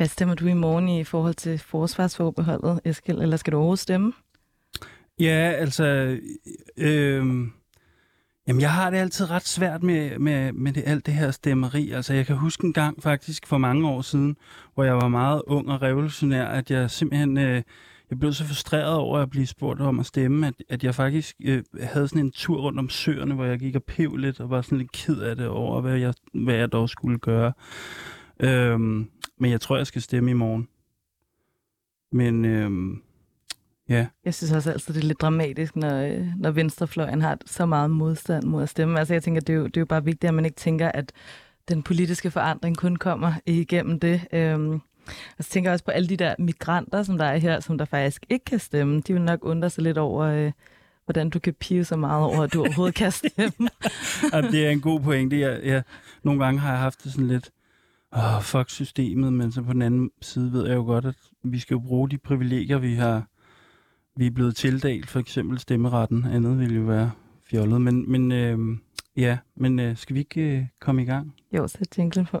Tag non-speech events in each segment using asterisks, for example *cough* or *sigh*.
Hvad stemmer du i morgen i forhold til forsvarsforbeholdet, Eskild, eller skal du overhovedet stemme? Ja, altså... Øh, jamen, jeg har det altid ret svært med, med, med det, alt det her stemmeri. Altså, jeg kan huske en gang faktisk for mange år siden, hvor jeg var meget ung og revolutionær, at jeg simpelthen... Øh, jeg blev så frustreret over at blive spurgt om at stemme, at, at jeg faktisk øh, havde sådan en tur rundt om søerne, hvor jeg gik og pev lidt, og var sådan lidt ked af det over, hvad jeg, hvad jeg dog skulle gøre. Øhm, men jeg tror, jeg skal stemme i morgen. Men øhm, ja. Jeg synes også altid, det er lidt dramatisk, når, øh, når venstrefløjen har så meget modstand mod at stemme. Altså jeg tænker, det er jo, det er jo bare vigtigt, at man ikke tænker, at den politiske forandring kun kommer igennem det. Øhm, og så tænker jeg også på alle de der migranter, som der er her, som der faktisk ikke kan stemme. De vil nok undre sig lidt over, øh, hvordan du kan pive så meget over, at du overhovedet kan stemme. *laughs* ja, det er en god pointe. Jeg, jeg, nogle gange har jeg haft det sådan lidt, oh, fuck systemet, men så på den anden side ved jeg jo godt, at vi skal jo bruge de privilegier, vi har vi er blevet tildelt, for eksempel stemmeretten. Andet ville jo være fjollet. Men, men øh, ja, men øh, skal vi ikke øh, komme i gang? Jo, så tænker på.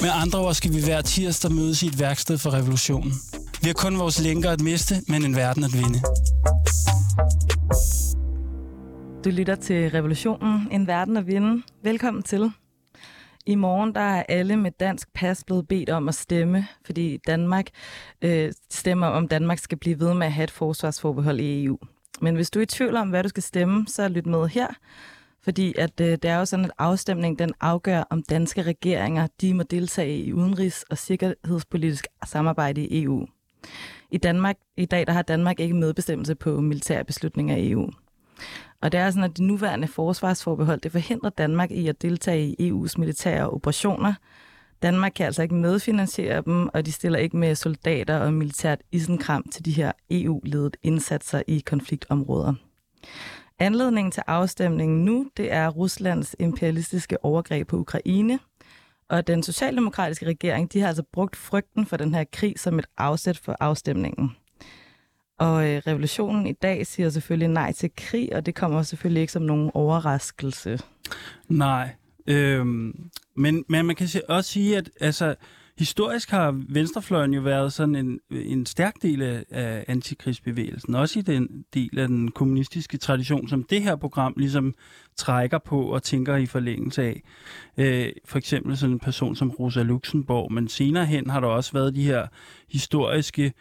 Med andre ord skal vi hver tirsdag mødes i et værksted for revolutionen. Vi har kun vores længere at miste, men en verden at vinde. Du lytter til Revolutionen, en verden at vinde. Velkommen til. I morgen der er alle med dansk pas blevet bedt om at stemme, fordi Danmark øh, stemmer om Danmark skal blive ved med at have et forsvarsforbehold i EU. Men hvis du er i tvivl om, hvad du skal stemme, så lyt med her. Fordi at øh, det er jo sådan, at afstemningen den afgør, om danske regeringer de må deltage i udenrigs- og sikkerhedspolitisk samarbejde i EU. I Danmark i dag der har Danmark ikke medbestemmelse på militære beslutninger i EU. Og det er sådan, at det nuværende forsvarsforbehold det forhindrer Danmark i at deltage i EU's militære operationer. Danmark kan altså ikke medfinansiere dem, og de stiller ikke med soldater og militært isenkram til de her EU-ledet indsatser i konfliktområder. Anledningen til afstemningen nu, det er Ruslands imperialistiske overgreb på Ukraine. Og den socialdemokratiske regering, de har altså brugt frygten for den her krig som et afsæt for afstemningen. Og øh, revolutionen i dag siger selvfølgelig nej til krig, og det kommer selvfølgelig ikke som nogen overraskelse. Nej, øhm, men, men man kan også sige, at altså, historisk har venstrefløjen jo været sådan en, en stærk del af, antikrigsbevægelsen, også i den del af den kommunistiske tradition, som det her program ligesom trækker på og tænker i forlængelse af. Øh, for eksempel sådan en person som Rosa Luxemburg, men senere hen har der også været de her historiske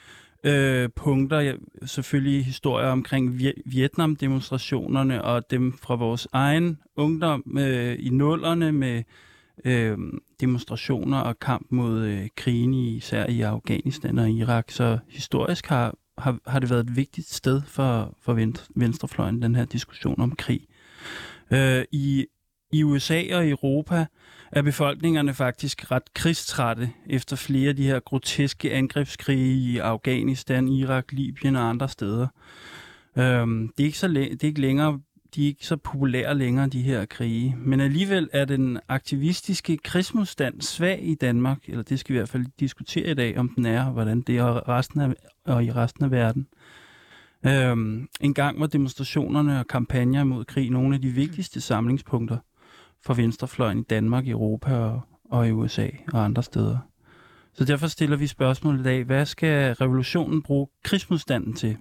øh, punkter, ja, selvfølgelig historier omkring Vietnam-demonstrationerne og dem fra vores egen ungdom øh, i nullerne med øh, demonstrationer og kamp mod øh, krigen i, især i Afghanistan og Irak. Så historisk har, har, har det været et vigtigt sted for, for venstrefløjen, den her diskussion om krig. Øh, i, I USA og Europa er befolkningerne faktisk ret krigstrætte efter flere af de her groteske angrebskrige i Afghanistan, Irak, Libyen og andre steder. Øhm, det, er ikke så det er ikke længere de er ikke så populære længere, de her krige. Men alligevel er den aktivistiske krigsmodstand svag i Danmark, eller det skal vi i hvert fald diskutere i dag, om den er, og hvordan det er resten af, og i resten af verden. Øhm, en gang var demonstrationerne og kampagner mod krig nogle af de vigtigste samlingspunkter for venstrefløjen i Danmark, Europa og, og i USA og andre steder. Så derfor stiller vi spørgsmålet i dag, hvad skal revolutionen bruge krigsmodstanden til?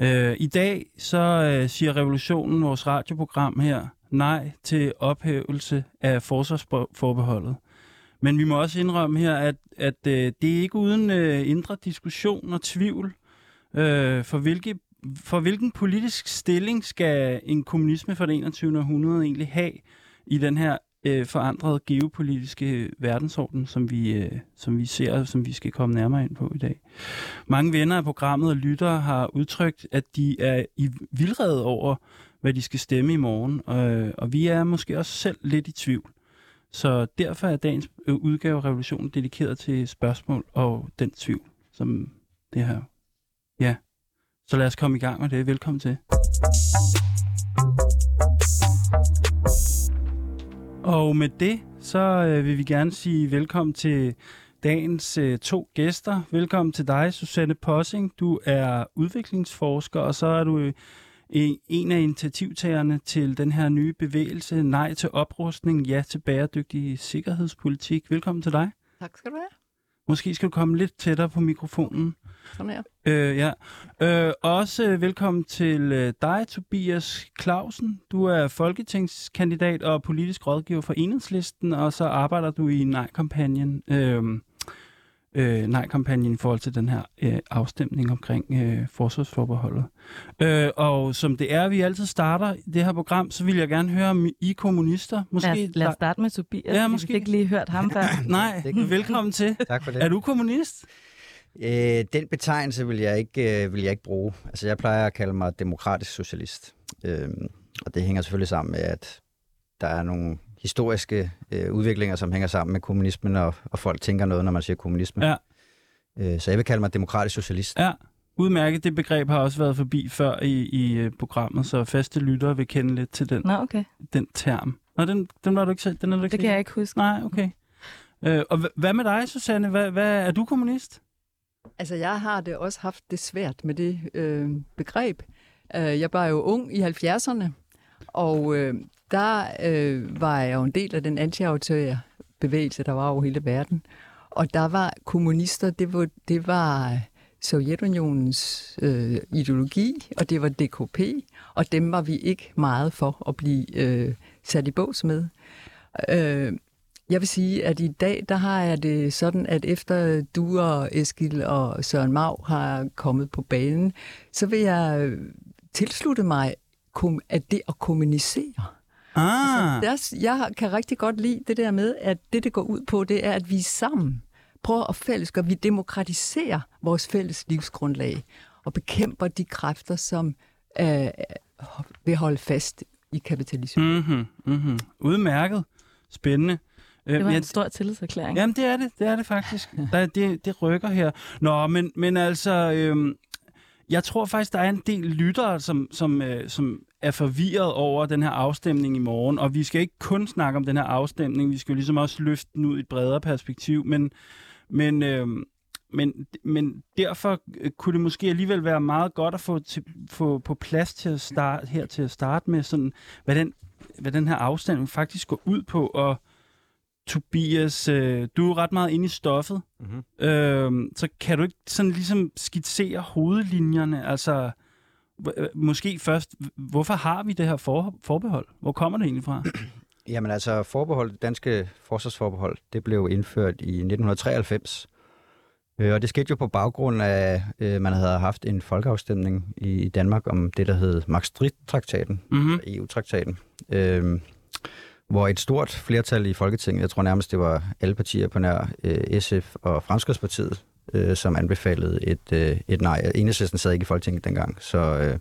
Øh, I dag så øh, siger revolutionen, vores radioprogram her, nej til ophævelse af forsvarsforbeholdet. Men vi må også indrømme her, at, at øh, det er ikke uden øh, indre diskussion og tvivl, øh, for, hvilke, for hvilken politisk stilling skal en kommunisme for det 21. århundrede egentlig have i den her øh, forandrede geopolitiske øh, verdensorden, som vi, øh, som vi ser og som vi skal komme nærmere ind på i dag. Mange venner af programmet og lyttere har udtrykt, at de er i vildrede over, hvad de skal stemme i morgen, øh, og vi er måske også selv lidt i tvivl. Så derfor er dagens øh, udgave af Revolutionen dedikeret til spørgsmål og den tvivl, som det her. Ja, så lad os komme i gang med det. Velkommen til. Og med det, så øh, vil vi gerne sige velkommen til dagens øh, to gæster. Velkommen til dig, Susanne Possing. Du er udviklingsforsker, og så er du øh, en af initiativtagerne til den her nye bevægelse, Nej til oprustning, ja til bæredygtig sikkerhedspolitik. Velkommen til dig. Tak skal du have. Måske skal du komme lidt tættere på mikrofonen. Sådan her. Øh, ja. Øh, også øh, velkommen til øh, dig, Tobias Clausen. Du er folketingskandidat og politisk rådgiver for Enhedslisten, og så arbejder du i Nej-kampagnen. Øh, øh, nej-kampagnen i forhold til den her øh, afstemning omkring øh, forsvarsforbeholdet. Øh, og som det er, vi altid starter det her program, så vil jeg gerne høre om I kommunister. Måske, lad, os, lad os starte med Tobias, ja, måske. vi fik lige hørt ham før. *laughs* Nej, velkommen til. Tak for det. Er du kommunist? Øh, den betegnelse vil jeg, ikke, øh, vil jeg ikke bruge. Altså, jeg plejer at kalde mig demokratisk socialist. Øh, og det hænger selvfølgelig sammen med, at der er nogle historiske øh, udviklinger, som hænger sammen med kommunismen, og, og folk tænker noget, når man siger kommunisme. Ja. Øh, så jeg vil kalde mig demokratisk socialist. Ja, udmærket. Det begreb har også været forbi før i, i øh, programmet, så faste lyttere vil kende lidt til den, Nå, okay. den term. Nå, den, den var du ikke den er du ikke Det kan jeg ikke huske. Nej, okay. Øh, og hvad med dig, Susanne? Hvad, hvad, er du kommunist? Altså, jeg har det også haft det svært med det øh, begreb. Øh, jeg var jo ung i 70'erne, og øh, der øh, var jeg jo en del af den antiautoritære bevægelse, der var over hele verden. Og der var kommunister, det var, det var Sovjetunionens øh, ideologi, og det var DKP, og dem var vi ikke meget for at blive øh, sat i bås med. Øh, jeg vil sige, at i dag, der har jeg det sådan, at efter du og Eskil og Søren Mau har kommet på banen, så vil jeg tilslutte mig at det at kommunicere. Ah. Altså, der, jeg kan rigtig godt lide det der med, at det, det går ud på, det er, at vi sammen prøver at fællesgøre, vi demokratiserer vores fælles livsgrundlag og bekæmper de kræfter, som øh, vil holde fast i kapitalismen. Mm-hmm, mm-hmm. Udmærket. Spændende. Det var en stor tillidserklæring. Jamen, det er det. Det er det faktisk. Der, det, det rykker her. Nå, men, men altså... Øhm, jeg tror faktisk, der er en del lyttere, som, som, øh, som er forvirret over den her afstemning i morgen. Og vi skal ikke kun snakke om den her afstemning. Vi skal jo ligesom også løfte den ud i et bredere perspektiv. Men, men, øh, men, men derfor øh, kunne det måske alligevel være meget godt at få, til, få på plads til at starte, her til at starte med, sådan, hvad, den, hvad den her afstemning faktisk går ud på. Og Tobias, øh, du er ret meget inde i stoffet, mm-hmm. øh, så kan du ikke sådan ligesom skitsere hovedlinjerne? Altså, øh, måske først, hvorfor har vi det her for, forbehold? Hvor kommer det egentlig fra? *clears throat* Jamen altså, forbehold, det danske forsvarsforbehold, det blev indført i 1993. Øh, og det skete jo på baggrund af, at man havde haft en folkeafstemning i Danmark om det, der hed Maastricht-traktaten, mm-hmm. EU-traktaten. Øh, hvor et stort flertal i Folketinget, jeg tror nærmest det var alle partier på nær øh, SF og Fremskridspartiet, øh, som anbefalede et, øh, et nej. Enhedslisten sad ikke i Folketinget dengang, så, øh,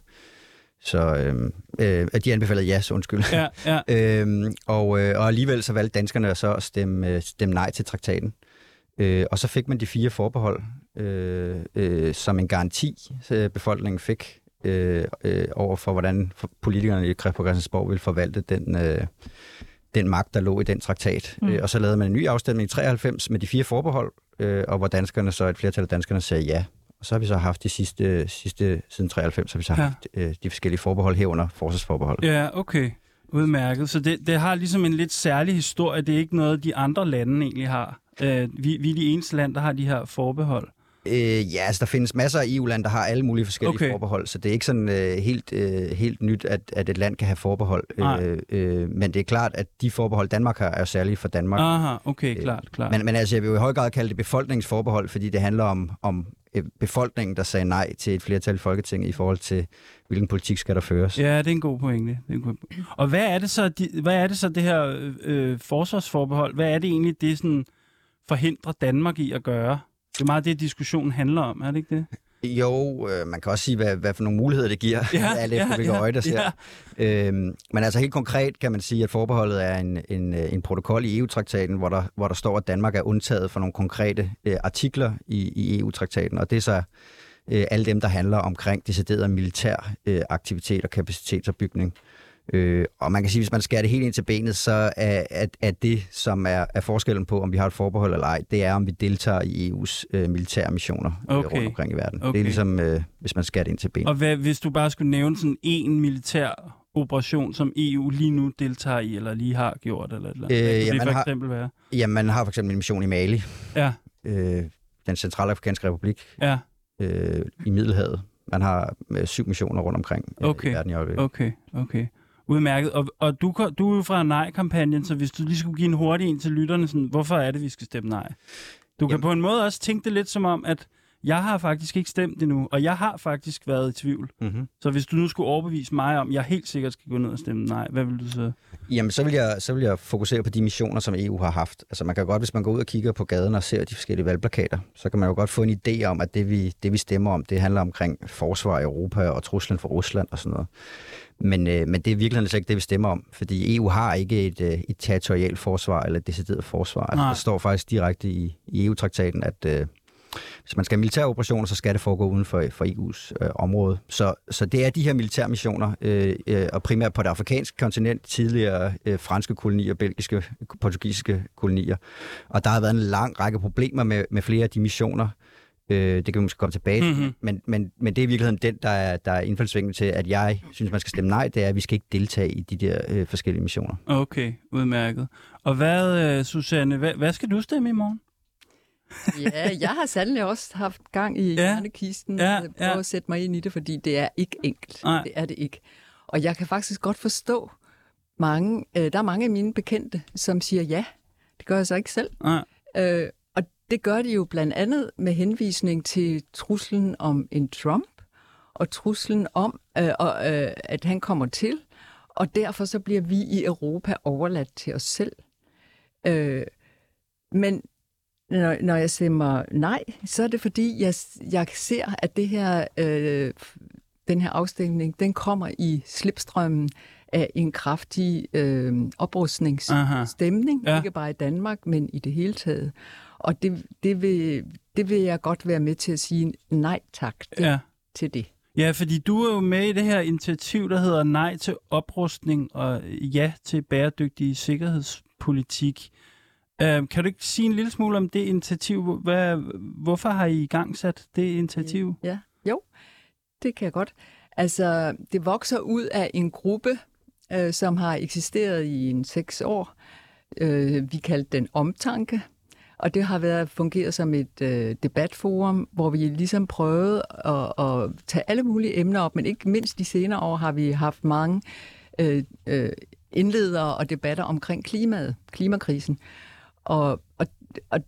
så øh, øh, de anbefalede ja, så undskyld. Ja, ja. *laughs* øhm, og, øh, og alligevel så valgte danskerne så at stemme, øh, stemme nej til traktaten. Øh, og så fik man de fire forbehold øh, øh, som en garanti, så befolkningen fik øh, øh, over for, hvordan politikerne i på Christiansborg ville forvalte den, øh, den magt, der lå i den traktat. Mm. Øh, og så lavede man en ny afstemning i 93 med de fire forbehold, øh, og hvor danskerne så, et flertal af danskerne sagde ja. Og så har vi så haft de sidste, sidste siden 93, så har vi så ja. haft øh, de forskellige forbehold herunder forsvarsforbehold. Ja, okay. Udmærket. Så det, det har ligesom en lidt særlig historie. Det er ikke noget, de andre lande egentlig har. Øh, vi, vi er de eneste land, der har de her forbehold. Øh, ja, altså der findes masser af EU-lande, der har alle mulige forskellige Okay. forbehold, så det er ikke sådan øh, helt, øh, helt nyt, at, at et land kan have forbehold. Nej. Øh, øh, men det er klart, at de forbehold, Danmark har, er jo særlige for Danmark. Aha, okay, klart, klart. Men, men altså, jeg vil jo i høj grad kalde det befolkningsforbehold, fordi det handler om, om øh, befolkningen, der sagde nej til et flertal i Folketinget i forhold til, hvilken politik skal der føres. Ja, det er en god pointe. Det er en god... Og hvad er det så, de, hvad er det så det her øh, øh, forsvarsforbehold? Hvad er det egentlig, det sådan forhindrer Danmark i at gøre? Det er meget det, diskussionen handler om, er det ikke det? Jo, øh, man kan også sige, hvad, hvad for nogle muligheder det giver, *laughs* Ja, alt efter ja, hvilke ja, øje der ser. ja. Øhm, men altså helt konkret kan man sige, at forbeholdet er en, en, øh, en protokol i EU-traktaten, hvor der, hvor der står, at Danmark er undtaget for nogle konkrete øh, artikler i, i EU-traktaten, og det er så øh, alle dem, der handler omkring decideret militær øh, aktivitet og kapacitetsopbygning. Øh, og man kan sige, hvis man skærer det helt ind til benet, så er, er, er det, som er, er forskellen på, om vi har et forbehold eller ej, det er, om vi deltager i EU's øh, militære missioner øh, Okay. rundt omkring i verden. Det Okay. er ligesom, øh, hvis man skærer det ind til benet. Og hvad, hvis du bare skulle nævne sådan en militær operation, som EU lige nu deltager i, eller lige har gjort, eller, eller Øh, hvad kunne ja, det man for har- eksempel være? Jamen, man har for eksempel en mission i Mali, Ja, øh, den centralafrikanske republik, ja, øh, i Middelhavet. Man har øh, syv missioner rundt omkring øh, Okay. i verden i øjeblikket. okay, okay. Udmærket. Og, og du, du er jo fra nej-kampagnen, så hvis du lige skulle give en hurtig en til lytterne, sådan, hvorfor er det, vi skal stemme nej? Du kan Jamen- på en måde også tænke det lidt som om, at jeg har faktisk ikke stemt endnu, og jeg har faktisk været i tvivl. Mm-hmm. Så hvis du nu skulle overbevise mig om, at jeg helt sikkert skal gå ned og stemme nej, hvad vil du så? Jamen, så vil, jeg, så vil jeg fokusere på de missioner, som EU har haft. Altså, man kan godt, hvis man går ud og kigger på gaden og ser de forskellige valgplakater, så kan man jo godt få en idé om, at det vi, det, vi stemmer om, det handler omkring forsvar i Europa og truslen for Rusland og sådan noget. Men, øh, men det er virkelig ikke det, vi stemmer om, fordi EU har ikke et, øh, et territorialt forsvar eller et decideret forsvar. Altså, Nej. der står faktisk direkte i, i EU-traktaten, at øh, hvis man skal have militære operationer, så skal det foregå uden for, for EU's øh, område. Så, så det er de her militære missioner, øh, øh, og primært på det afrikanske kontinent, tidligere øh, franske kolonier, belgiske, portugisiske kolonier. Og der har været en lang række problemer med, med flere af de missioner. Øh, det kan vi måske komme tilbage til. Mhm. Men, men, men det er i virkeligheden den, der er, der er indfaldsvinklen til, at jeg synes, man skal stemme nej, det er, at vi skal ikke deltage i de der øh, forskellige missioner. Okay, udmærket. Og hvad, øh, Susanne, hvad, hvad skal du stemme i morgen? Ja, jeg har sandelig også haft gang i Ja. hjernekisten. Ja, Prøve ja. at sætte mig ind i det, fordi det er ikke enkelt. Nej. Det er det ikke. Og jeg kan faktisk godt forstå mange, øh, der er mange af mine bekendte, som siger ja. Det gør jeg så ikke selv. Nej. Øh, og det gør de jo blandt andet med henvisning til truslen om en Trump, og truslen om, øh, og, øh, at han kommer til, og derfor så bliver vi i Europa overladt til os selv. Øh, men når, når jeg stemmer nej, så er det fordi, jeg, jeg ser, at det her, øh, den her afstemning, den kommer i slipstrømmen af en kraftig øh, oprustnings Aha. stemning, Ja. ja. ikke bare i Danmark, men i det hele taget. Og det, det, vil, det vil jeg godt være med til at sige nej tak det, Ja. til det. Ja, fordi du er jo med i det her initiativ, der hedder Nej til oprustning og Ja til bæredygtig sikkerhedspolitik. Øh, kan du ikke sige en lille smule om det initiativ? Hvad, hvorfor har I i gang sat det initiativ? Ja, jo, det kan jeg godt. Altså, det vokser ud af en gruppe, øh, som har eksisteret i en seks år. Øh, vi kaldte den Omtanke, og det har været fungeret som et øh, debatforum, hvor vi ligesom prøvede at, at tage alle mulige emner op, men ikke mindst de senere år har vi haft mange øh, øh, indledere og debatter omkring klimaet, klimakrisen. Og, og, og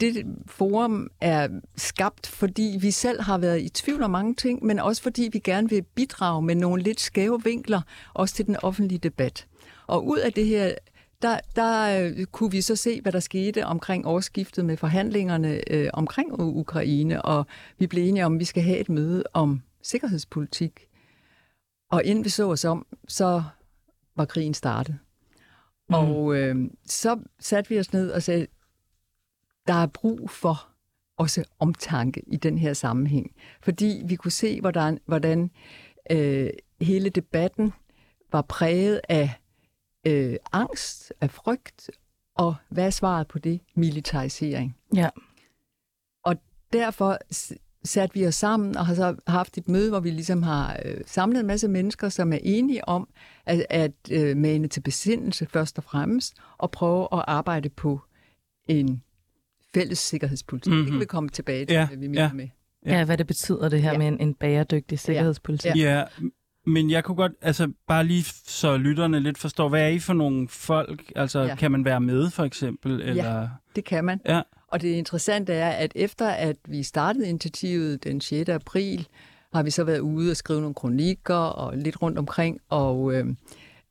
det forum er skabt, fordi vi selv har været i tvivl om mange ting, men også fordi vi gerne vil bidrage med nogle lidt skæve vinkler, også til den offentlige debat. Og ud af det her, der, der øh, kunne vi så se, hvad der skete omkring årsskiftet med forhandlingerne øh, omkring Ukraine, og vi blev enige om, at vi skal have et møde om sikkerhedspolitik. Og inden vi så os om, så var krigen startet. Mm. Og øh, så satte vi os ned og sagde, der er brug for også omtanke i den her sammenhæng. Fordi vi kunne se, hvordan, hvordan øh, hele debatten var præget af øh, angst, af frygt, og hvad er svaret på det? Militarisering. Ja. Og derfor satte vi os sammen og har så haft et møde, hvor vi ligesom har øh, samlet en masse mennesker, som er enige om at, at øh, mane til besindelse først og fremmest, og prøve at arbejde på en fælles sikkerhedspolitik. Mm-hmm. Det kan vi komme tilbage til, Ja, hvad vi mener ja. med. Ja, hvad det betyder det her Ja. med en, en bæredygtig sikkerhedspolitik. Ja, men jeg kunne godt, altså bare lige så lytterne lidt forstår, hvad er I for nogle folk? Altså, Ja. ja. kan man være med, for eksempel? Eller... Det kan man. Ja. Og det interessante er, at efter at vi startede initiativet den 6. april, har vi så været ude og skrive nogle kronikker og lidt rundt omkring. Og, øh,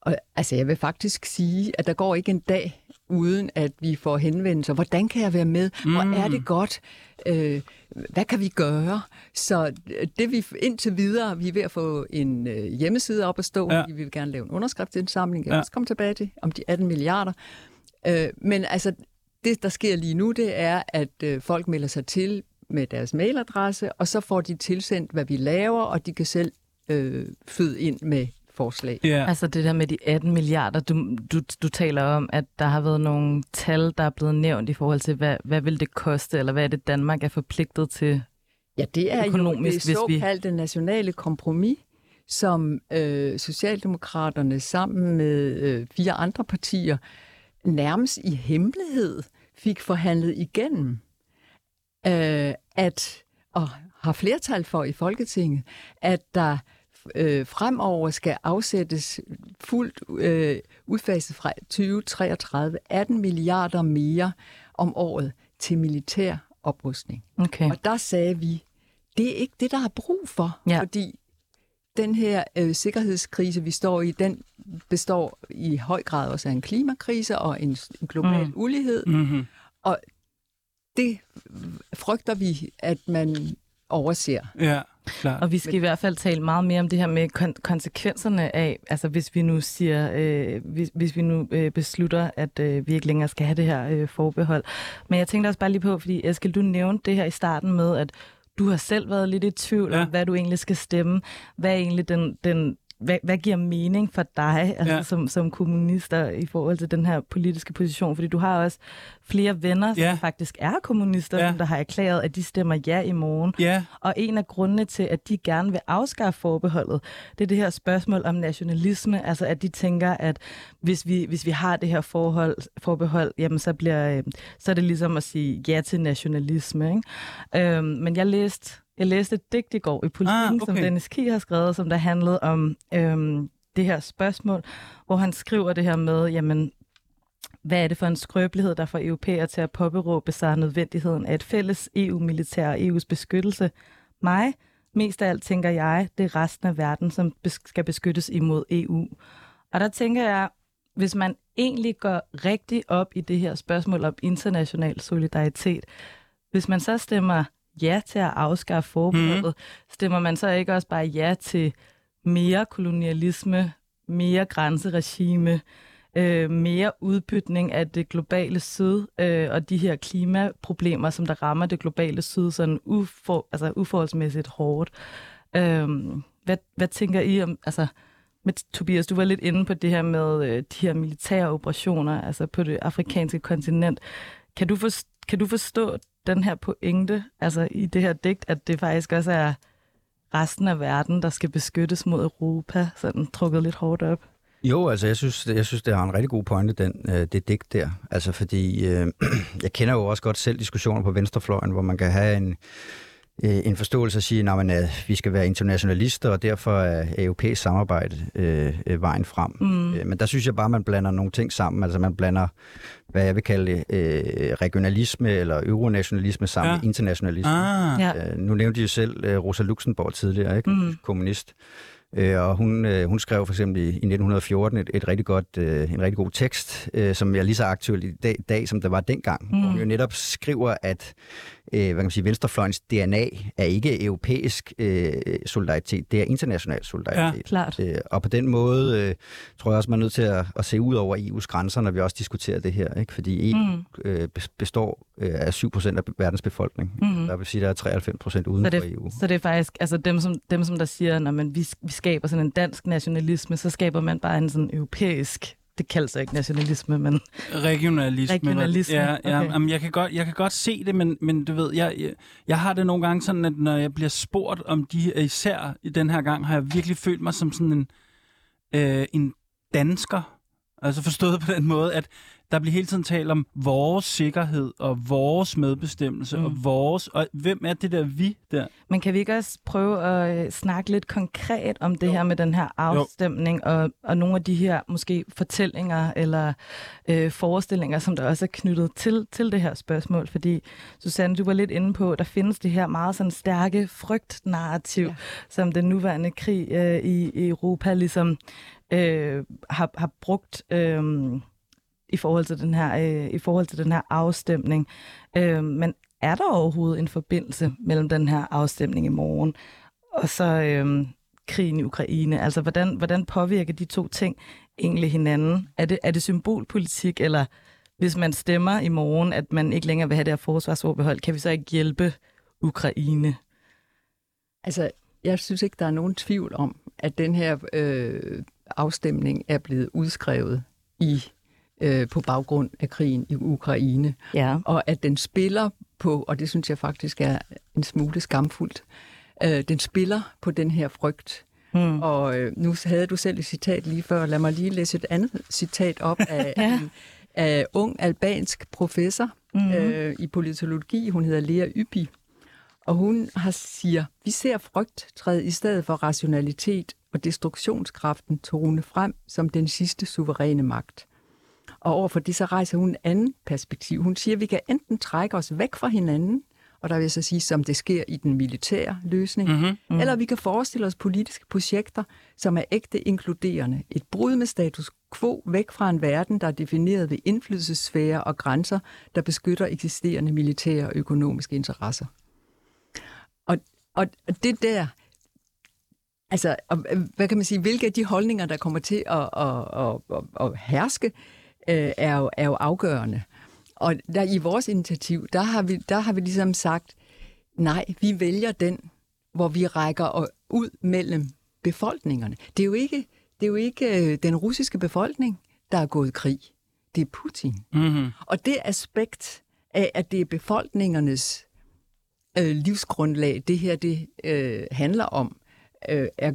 og altså, jeg vil faktisk sige, at der går ikke en dag uden at vi får henvendelser. Hvordan kan jeg være med? Hvor er det godt? Øh, hvad kan vi gøre? Så øh, det vi indtil videre, vi er ved at få en øh, hjemmeside op at stå. Ja. Ja. Vi vil gerne lave en underskriftsindsamling. Jeg Ja. vil også komme tilbage til om de 18 milliarder. Øh, men altså, det, der sker lige nu, det er, at øh, folk melder sig til med deres mailadresse, og så får de tilsendt, hvad vi laver, og de kan selv øh, føde ind med forslag. Ja. Altså det der med de 18 milliarder, du, du, du taler om, at der har været nogle tal, der er blevet nævnt i forhold til, hvad, hvad vil det koste, eller hvad er det Danmark er forpligtet til? Ja, det er Økonomisk, jo det hvis vi- såkaldte nationale kompromis, som øh, Socialdemokraterne sammen med øh, fire andre partier nærmest i hemmelighed fik forhandlet igennem, øh, at, og har flertal for i Folketinget, at der øh, fremover skal afsættes fuldt øh, udfaset fra 2033 18 milliarder mere om året til militær oprustning. Okay. Og der sagde vi, det er ikke det, der er brug for, Ja. fordi den her øh, sikkerhedskrise, vi står i, den består i høj grad også af en klimakrise og en, en global Mm. ulighed. Mm-hmm. Og det frygter vi, at man overser. Ja, klart. Og vi skal i hvert fald tale meget mere om det her med kon- konsekvenserne af, altså hvis vi nu siger, øh, hvis, hvis vi nu øh, beslutter, at øh, vi ikke længere skal have det her øh, forbehold. Men jeg tænkte også bare lige på, fordi Eskild, du nævnte det her i starten med, at du har selv været lidt i tvivl. Ja. om, hvad du egentlig skal stemme. Hvad er egentlig den, den hvad, hvad giver mening for dig altså, Ja. som, som kommunister i forhold til den her politiske position? Fordi du har også flere venner, som Ja. faktisk er kommunister, Ja. som der har erklæret, at de stemmer ja i morgen. Ja, Og en af grundene til, at de gerne vil afskaffe forbeholdet, det er det her spørgsmål om nationalisme. Altså at de tænker, at hvis vi, hvis vi har det her forhold, forbehold, jamen så, bliver, øh, så er det ligesom at sige ja til nationalisme. Ikke? Øhm, men jeg læste, jeg læste et digt i går i Politiken, Ah, ah, okay. som Dennis Kie har skrevet, som der handlede om øhm, det her spørgsmål, hvor han skriver det her med, jamen hvad er det for en skrøbelighed, der får europæer til at påberåbe sig nødvendigheden af et fælles EU-militær og EU's beskyttelse? Mig, mest af alt tænker jeg, det er resten af verden, som skal beskyttes imod EU. Og der tænker jeg, hvis man egentlig går rigtig op i det her spørgsmål om international solidaritet, hvis man så stemmer ja til at afskaffe forbeholdet, mm. stemmer man så ikke også bare ja til mere kolonialisme, mere grænseregime, øh, mere udbytning af det globale syd øh, og de her klimaproblemer, som der rammer det globale syd sådan ufor, altså uforholdsmæssigt hårdt. Øh, hvad, hvad tænker I om, altså med, Tobias, du var lidt inde på det her med øh, de her militære operationer, altså på det afrikanske kontinent. Kan du, for, kan du forstå den her pointe, altså i det her digt, at det faktisk også er resten af verden, der skal beskyttes mod Europa, sådan trukket lidt hårdt op? Jo, altså jeg synes, jeg synes, det har en rigtig god pointe, den, øh, det digt der. Altså fordi, øh, *clears throat* jeg kender jo også godt selv diskussioner på venstrefløjen, hvor man kan have en, øh, en forståelse at sige, at øh, vi skal være internationalister, og derfor er europæisk samarbejde øh, øh, vejen frem. Mm. Øh, Men der synes jeg bare, man blander nogle ting sammen. Altså man blander, hvad jeg vil kalde øh, regionalisme eller euronationalisme sammen Ja. med internationalisme. ah, Ja. Øh, nu nævnte jo selv øh, Rosa Luxemburg tidligere, ikke? Mm. kommunist. Og hun, hun skrev for eksempel i, i 1914 et, et rigtig godt, en rigtig god tekst, som er lige så aktuel i dag, dag som det var dengang. Mm. Hun jo netop skriver, at øh, hvad kan man sige, venstrefløjens DNA er ikke europæisk øh, solidaritet, det er international solidaritet. Klart. Øh, og på den måde øh, tror jeg også, man er nødt til at, at se ud over EU's grænser, når vi også diskuterer det her. Ikke? Fordi EU Mm. øh, bes- består øh, af 7% af verdens befolkning. Mm. Der vil sige, at der er 93% uden Så for det, EU. så det er faktisk, altså dem som, dem, som der siger, når man, vi, vi skaber sådan en dansk nationalisme, så skaber man bare en sådan europæisk, det kaldes ikke nationalisme, men regionalisme. Regionalisme, Ja, ja okay. jamen, jeg, kan godt, jeg kan godt se det, men, men du ved, jeg, jeg, jeg har det nogle gange sådan, at når jeg bliver spurgt om de, især i den her gang, har jeg virkelig følt mig som sådan en, øh, en dansker. Altså forstået på den måde, at der bliver hele tiden talt om vores sikkerhed og vores medbestemmelse mm. og vores... Og hvem er det der vi der? Men kan vi ikke også prøve at øh, snakke lidt konkret om det jo. her med den her afstemning og, og nogle af de her måske fortællinger eller øh, forestillinger, som der også er knyttet til, til det her spørgsmål? Fordi, Susanne, du var lidt inde på, der findes det her meget sådan stærke frygtnarrativ, ja. som den nuværende krig øh, i, i Europa ligesom øh, har, har brugt... Øh, i forhold til den her, øh, i forhold til den her afstemning. Øh, men er der overhovedet en forbindelse mellem den her afstemning i morgen og så øh, krigen i Ukraine? Altså, hvordan, hvordan påvirker de to ting egentlig hinanden? Er det, er det symbolpolitik, eller hvis man stemmer i morgen, at man ikke længere vil have det her forsvarsforbehold, kan vi så ikke hjælpe Ukraine? Altså, jeg synes ikke, der er nogen tvivl om, at den her øh, afstemning er blevet udskrevet i øh, på baggrund af krigen i Ukraine. Ja. Og at den spiller på, og det synes jeg faktisk er en smule skamfuldt, øh, den spiller på den her frygt. Mm. Og øh, nu havde du selv et citat lige før. Lad mig lige læse et andet citat op af *laughs* ja. en af ung albansk professor mm. øh, i politologi. Hun hedder Lea Yppi. Og hun har siger, vi ser frygt træde i stedet for rationalitet og destruktionskraften tone frem som den sidste suveræne magt. Og overfor det, så rejser hun en anden perspektiv. Hun siger, at vi kan enten trække os væk fra hinanden, og der vil jeg så sige, som det sker i den militære løsning, mm-hmm. Mm-hmm. eller vi kan forestille os politiske projekter, som er ægte inkluderende. Et brud med status quo væk fra en verden, der er defineret ved indflydelsesfære og grænser, der beskytter eksisterende militære og økonomiske interesser. Og, og det der, altså, hvad kan man sige, hvilke af de holdninger, der kommer til at, at, at, at, at herske, øh, er, jo, er jo afgørende. Og der, i vores initiativ, der har, vi, der har vi ligesom sagt, nej, vi vælger den, hvor vi rækker ud mellem befolkningerne. Det er jo ikke, det er jo ikke øh, den russiske befolkning, der er gået krig. Det er Putin. Mm-hmm. Og det aspekt af, at det er befolkningernes øh, livsgrundlag, det her det øh, handler om, øh, er,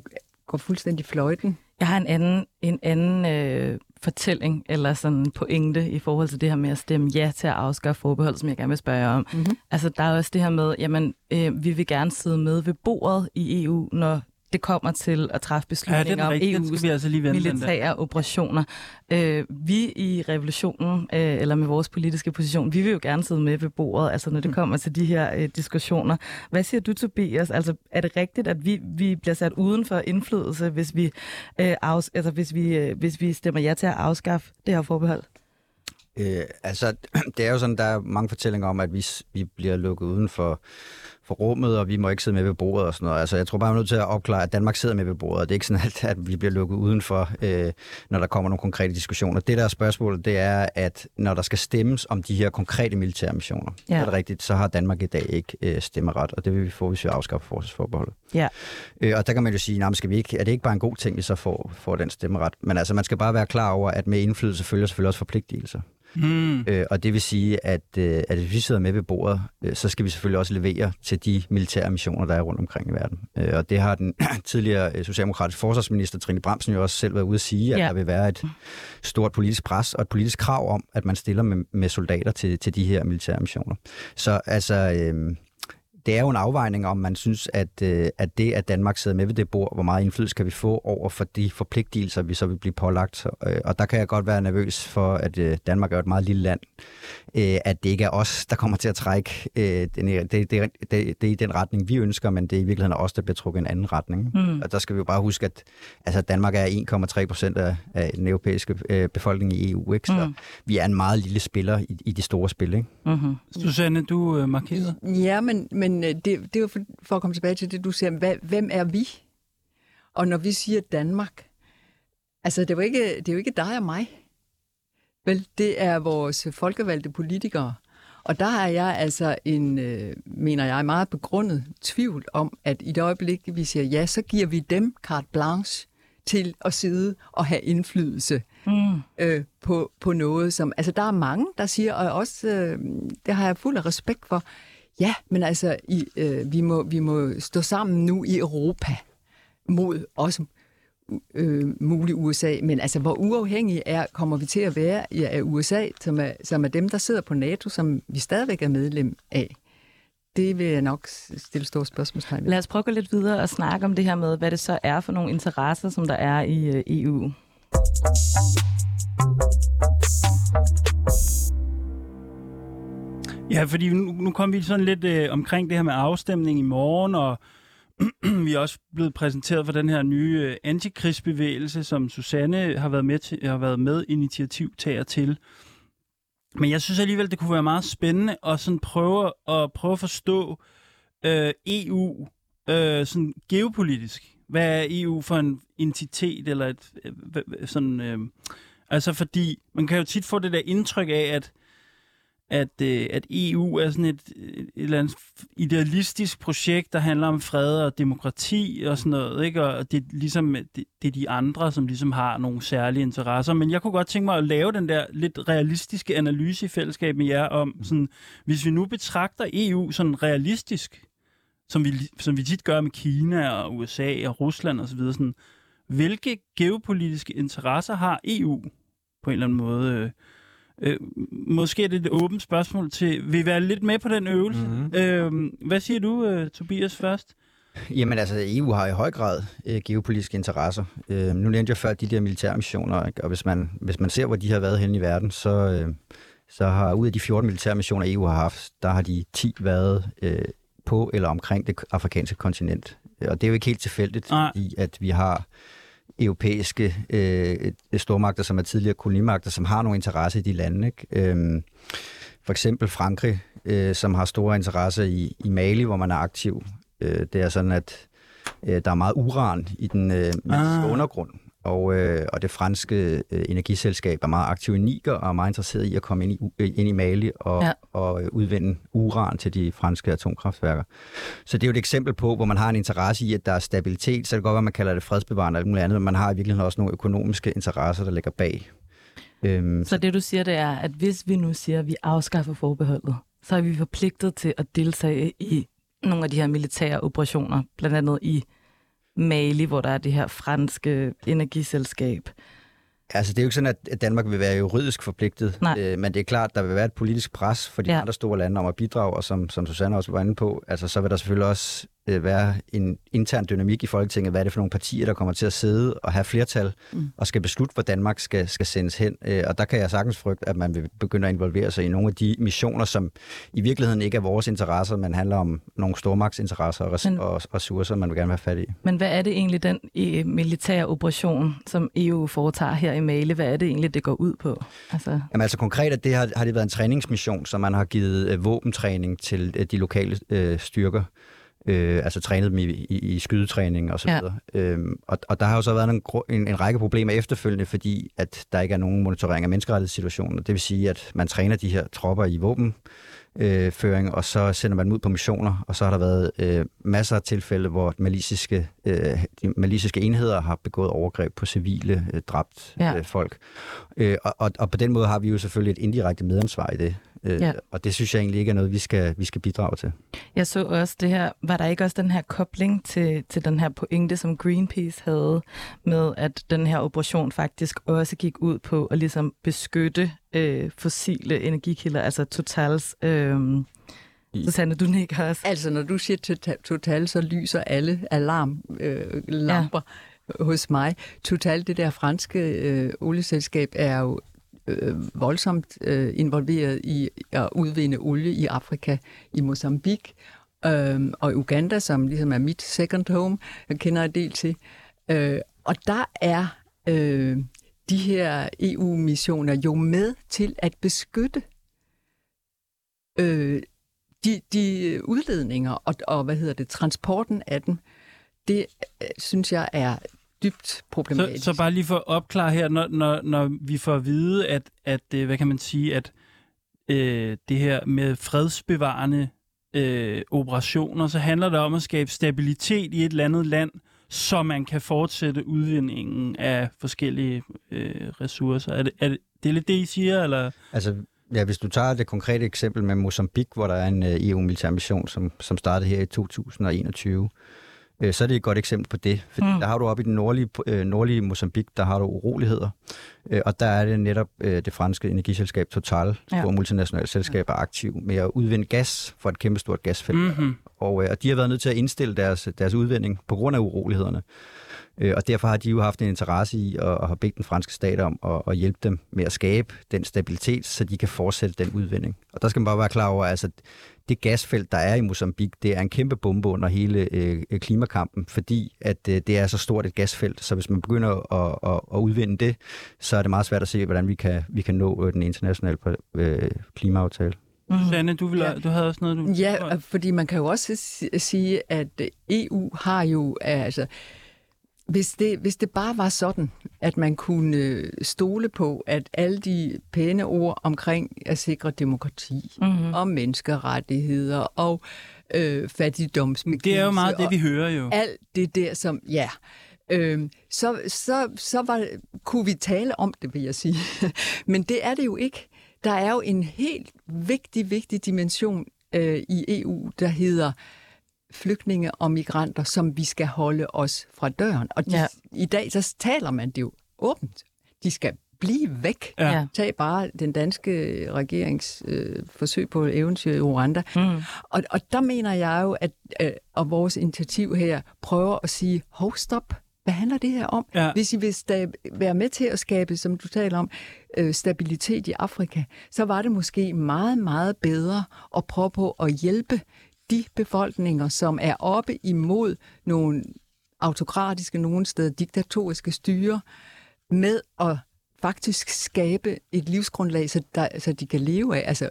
går fuldstændig fløjten. Jeg har en anden, en anden øh, fortælling eller sådan pointe i forhold til det her med at stemme ja til at afskaffe forbehold, som jeg gerne vil spørge om. Mm-hmm. Altså, der er også det her med, jamen, øh, vi vil gerne sidde med ved bordet i EU, når det kommer til at træffe beslutninger ja, om EU's altså lige militære operationer. Øh, vi i revolutionen, øh, eller med vores politiske position, vi vil jo gerne sidde med ved bordet, altså når det mm. kommer til de her øh, diskussioner. Hvad siger du, Tobias? Altså, er det rigtigt, at vi, vi bliver sat uden for indflydelse, hvis vi, øh, afs- altså, hvis, vi, øh, hvis vi stemmer ja til at afskaffe det her forbehold? Øh, altså, *clears throat* det er jo sådan, der er mange fortællinger om, at vi, vi bliver lukket uden for for rummet, og vi må ikke sidde med ved bordet og sådan noget. Altså, jeg tror bare, jeg er nødt til at opklare, at Danmark sidder med ved bordet, og det er ikke sådan, *laughs* at, at vi bliver lukket udenfor, øh, når der kommer nogle konkrete diskussioner. Det der er spørgsmålet, det er, at når der skal stemmes om de her konkrete militære missioner, ja. er det rigtigt, så har Danmark i dag ikke øh, stemmeret, og det vil vi få, hvis vi afskaffer forsvarsforbeholdet. Ja. Øh, og der kan man jo sige, nej, skal vi ikke, er det ikke bare en god ting, vi så får, får den stemmeret? Men altså, man skal bare være klar over, at med indflydelse følger selvfølgelig også forpligtelser. Mm. Øh, og det vil sige, at, øh, at hvis vi sidder med ved bordet, øh, så skal vi selvfølgelig også levere til de militære missioner, der er rundt omkring i verden. Øh, og det har den *clears throat* tidligere øh, socialdemokratiske forsvarsminister Trine Bramsen jo også selv været ude at sige, at ja. der vil være et stort politisk pres og et politisk krav om, at man stiller med, med soldater til, til de her militære missioner. Så altså... Øh, det er jo en afvejning om, man synes, at, øh, at det, at Danmark sidder med ved det bord, hvor meget indflydelse kan vi få over for de forpligtelser, vi så vil blive pålagt. Øh, og der kan jeg godt være nervøs for, at øh, Danmark er et meget lille land, øh, at det ikke er os, der kommer til at trække øh, den, det, det, det, det, er i den retning, vi ønsker, men det er i virkeligheden os, der bliver trukket en anden retning. Mm. Og der skal vi jo bare huske, at altså, Danmark er 1,3 procent af, af den europæiske øh, befolkning i EU, ikke? så mm. vi er en meget lille spiller i, i de store spil. Ikke? Mm-hmm. Susanne, du øh, markerede? Ja, men, men men øh, det, det er jo for, for at komme tilbage til det, du siger, hvad, hvem er vi? Og når vi siger Danmark, altså det er, jo ikke, det er jo ikke dig og mig. Vel, det er vores folkevalgte politikere. Og der er jeg altså en, øh, mener jeg, meget begrundet tvivl om, at i det øjeblik, vi siger ja, så giver vi dem carte blanche til at sidde og have indflydelse mm. øh, på, på noget, som... Altså, der er mange, der siger, og også, øh, det har jeg fuld af respekt for, Ja, men altså, i, øh, vi, må, vi må stå sammen nu i Europa mod også øh, mulig USA, men altså, hvor uafhængige er, kommer vi til at være af USA, som er, som er dem, der sidder på NATO, som vi stadigvæk er medlem af? Det vil jeg nok stille store spørgsmålstegn Lad os prøve at gå lidt videre og snakke om det her med, hvad det så er for nogle interesser, som der er i øh, EU. Ja, fordi nu, nu kom vi sådan lidt øh, omkring det her med afstemning i morgen, og *clears throat* vi er også blevet præsenteret for den her nye øh, antikrigsbevægelse, som Susanne har været med til, har været med initiativtager til. Men jeg synes alligevel, det kunne være meget spændende at sådan prøve at prøve at forstå øh, EU øh, sådan geopolitisk. Hvad er EU for en entitet eller et øh, sådan øh, altså fordi man kan jo tit få det der indtryk af at at, øh, at EU er sådan et, et eller andet idealistisk projekt, der handler om fred og demokrati og sådan noget, ikke? Og det er ligesom det, det er de andre, som ligesom har nogle særlige interesser. Men jeg kunne godt tænke mig at lave den der lidt realistiske analyse i fællesskab med jer om, sådan, hvis vi nu betragter EU sådan realistisk, som vi, som vi tit gør med Kina og USA og Rusland osv., sådan, hvilke geopolitiske interesser har EU på en eller anden måde? Øh, Øh, måske er det et åbent spørgsmål til, vil I være lidt med på den øvelse? Mm-hmm. Øh, hvad siger du, uh, Tobias, først? Jamen altså, EU har i høj grad øh, geopolitiske interesser. Øh, nu nævnte jeg før de der militære missioner, ikke? og hvis man, hvis man ser, hvor de har været hen i verden, så, øh, så har ud af de 14 militære missioner, EU har haft, der har de 10 været øh, på eller omkring det afrikanske kontinent. Og det er jo ikke helt tilfældigt, i at vi har europæiske øh, stormagter, som er tidligere kolonimagter, som har nogle interesse i de lande. Ikke? Øhm, for eksempel Frankrig, øh, som har store interesser i, i Mali, hvor man er aktiv. Øh, det er sådan, at øh, der er meget uran i den øh, ah. undergrund, og, øh, og det franske øh, energiselskab er meget aktiv i Niger og er meget interesseret i at komme ind i, øh, ind i Mali og, ja. og øh, udvinde uran til de franske atomkraftværker. Så det er jo et eksempel på, hvor man har en interesse i, at der er stabilitet. Så det kan godt være, man kalder det fredsbevarende eller noget andet, men man har i virkeligheden også nogle økonomiske interesser, der ligger bag. Øhm, så det du siger, det er, at hvis vi nu siger, at vi afskaffer forbeholdet, så er vi forpligtet til at deltage i nogle af de her militære operationer, blandt andet i Mali, hvor der er det her franske energiselskab. Altså, det er jo ikke sådan, at Danmark vil være juridisk forpligtet, Nej. øh, men det er klart, der vil være et politisk pres for de ja. andre store lande om at bidrage, og som, som Susanne også var inde på, altså, så vil der selvfølgelig også øh, være en intern dynamik i Folketinget. Hvad er det for nogle partier, der kommer til at sidde og have flertal mm. og skal beslutte, hvor Danmark skal, skal sendes hen? Øh, og der kan jeg sagtens frygte, at man vil begynde at involvere sig i nogle af de missioner, som i virkeligheden ikke er vores interesser, men handler om nogle stormagtsinteresser og, res- men, og ressourcer, man vil gerne have fat i. Men hvad er det egentlig, den øh, militære operation, som EU foretager her i Mali, hvad er det egentlig, det går ud på? Altså... Jamen altså konkret, det har, har det været en træningsmission, som man har givet øh, våbentræning til øh, de lokale øh, styrker øh, altså trænet dem i, i, i skydetræning og så videre. Ja. Øhm, og, og der har jo så været en, en, en række problemer efterfølgende, fordi at der ikke er nogen monitorering af menneskerettighedssituationen. Det vil sige, at man træner de her tropper i våben, øh, føring, og så sender man dem ud på missioner, og så har der været øh, masser af tilfælde, hvor malisiske, øh, de malisiske enheder har begået overgreb på civile, øh, dræbt ja. øh, folk. Øh, og, og, og på den måde har vi jo selvfølgelig et indirekte medansvar i det. Øh, ja. Og det synes jeg egentlig ikke er noget, vi skal, vi skal bidrage til. Jeg så også det her, var der ikke også den her kobling til, til den her pointe, som Greenpeace havde, med at den her operation faktisk også gik ud på at ligesom beskytte øh, fossile energikilder, altså Totals... Øh, Susanne, du nikker også. Altså, når du siger Total, så lyser alle alarmlamper øh, ja. hos mig. Total, det der franske øh, olieselskab, er jo øh, voldsomt øh, involveret i at udvinde olie i Afrika, i Mozambique øh, og Uganda, som ligesom er mit second home, jeg kender en del til. Øh, og der er øh, de her EU-missioner jo med til at beskytte øh, de, de udledninger og, og hvad hedder det, transporten af dem. Det øh, synes jeg er dybt problematisk. Så, så bare lige for at opklare her, når, når, når vi får at vide, at, at øh, hvad kan man sige, at øh, det her med fredsbevarende øh, operationer, så handler det om at skabe stabilitet i et eller andet land, så man kan fortsætte udvindingen af forskellige øh, ressourcer. Er det, er det, det er lidt det, I siger? Eller? Altså, ja, hvis du tager det konkrete eksempel med Mozambique, hvor der er en øh, EU-militær mission, som, som startede her i 2021, øh, så er det et godt eksempel på det. Fordi mm. der har du oppe i den nordlige, øh, nordlige Mozambique, der har du uroligheder, øh, og der er det netop øh, det franske energiselskab Total, ja. hvor multinationale selskaber er aktiv med at udvinde gas for et kæmpestort gasfelt. Mm-hmm. Og, øh, og de har været nødt til at indstille deres, deres udvinding på grund af urolighederne. Øh, og derfor har de jo haft en interesse i at, at have bedt den franske stat om at, at hjælpe dem med at skabe den stabilitet, så de kan fortsætte den udvinding. Og der skal man bare være klar over, at altså, det gasfelt, der er i Mozambique, det er en kæmpe bombe under hele øh, klimakampen, fordi at øh, det er så stort et gasfelt, så hvis man begynder at, at, at udvinde det, så er det meget svært at se, hvordan vi kan, vi kan nå øh, den internationale øh, klimaaftale. Mm. Sanne, du, vil, ja. du havde også noget, du... Ja, fordi man kan jo også sige, at EU har jo... Altså, hvis det, hvis det bare var sådan, at man kunne øh, stole på, at alle de pæne ord omkring at sikre demokrati mm-hmm. og menneskerettigheder og øh, fattigdomsbekæmpelse... Det er jo meget det, vi hører jo. Alt det der, som... Ja, øh, så, så, så var, kunne vi tale om det, vil jeg sige. *laughs* Men det er det jo ikke. Der er jo en helt vigtig, vigtig dimension øh, i EU, der hedder flygtninge og migranter, som vi skal holde os fra døren. Og de, ja. i dag så taler man det jo åbent. De skal blive væk. Ja. Tag bare den danske regerings øh, forsøg på eventyr i Rwanda. Mm. Og, og der mener jeg jo, at øh, og vores initiativ her prøver at sige, hov, stop. Hvad handler det her om? Ja. Hvis I vil stab- være med til at skabe, som du taler om, øh, stabilitet i Afrika, så var det måske meget, meget bedre at prøve på at hjælpe de befolkninger, som er oppe imod nogle autokratiske, nogle steder diktatoriske styre, med at faktisk skabe et livsgrundlag, så, der, så de kan leve af, altså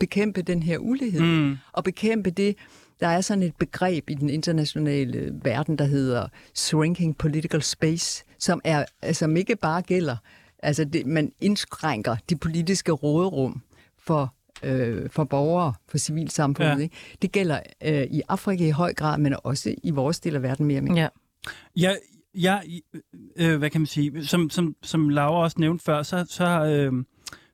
bekæmpe den her ulighed, mm. og bekæmpe det, der er sådan et begreb i den internationale verden, der hedder shrinking political space, som, er, som ikke bare gælder, altså det, man indskrænker det politiske råderum for øh, for borgere, for civilsamfundet. Ja. Ikke? Det gælder øh, i Afrika i høj grad, men også i vores del af verden mere og mere. Ja. Ja, ja øh, hvad kan man sige, som, som, som Laura også nævnte før, så, så øh,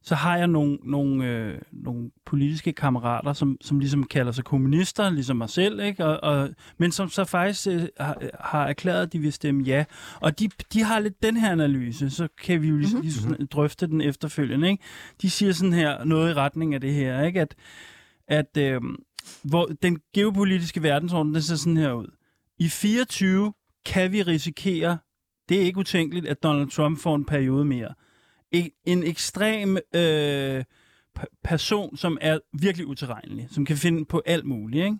så har jeg nogle, nogle, øh, nogle politiske kammerater, som, som ligesom kalder sig kommunister, ligesom mig selv, ikke? Og, og, men som så faktisk øh, har, har erklæret, at de vil stemme ja. Og de, de har lidt den her analyse, så kan vi jo lige, mm-hmm. lige drøfte den efterfølgende. Ikke? De siger sådan her, noget i retning af det her, ikke? at, at øh, hvor den geopolitiske verdensorden, den ser sådan her ud. I 24 kan vi risikere, det er ikke utænkeligt, at Donald Trump får en periode mere en ekstrem øh, person, som er virkelig utilregnelig, som kan finde på alt muligt. Ikke?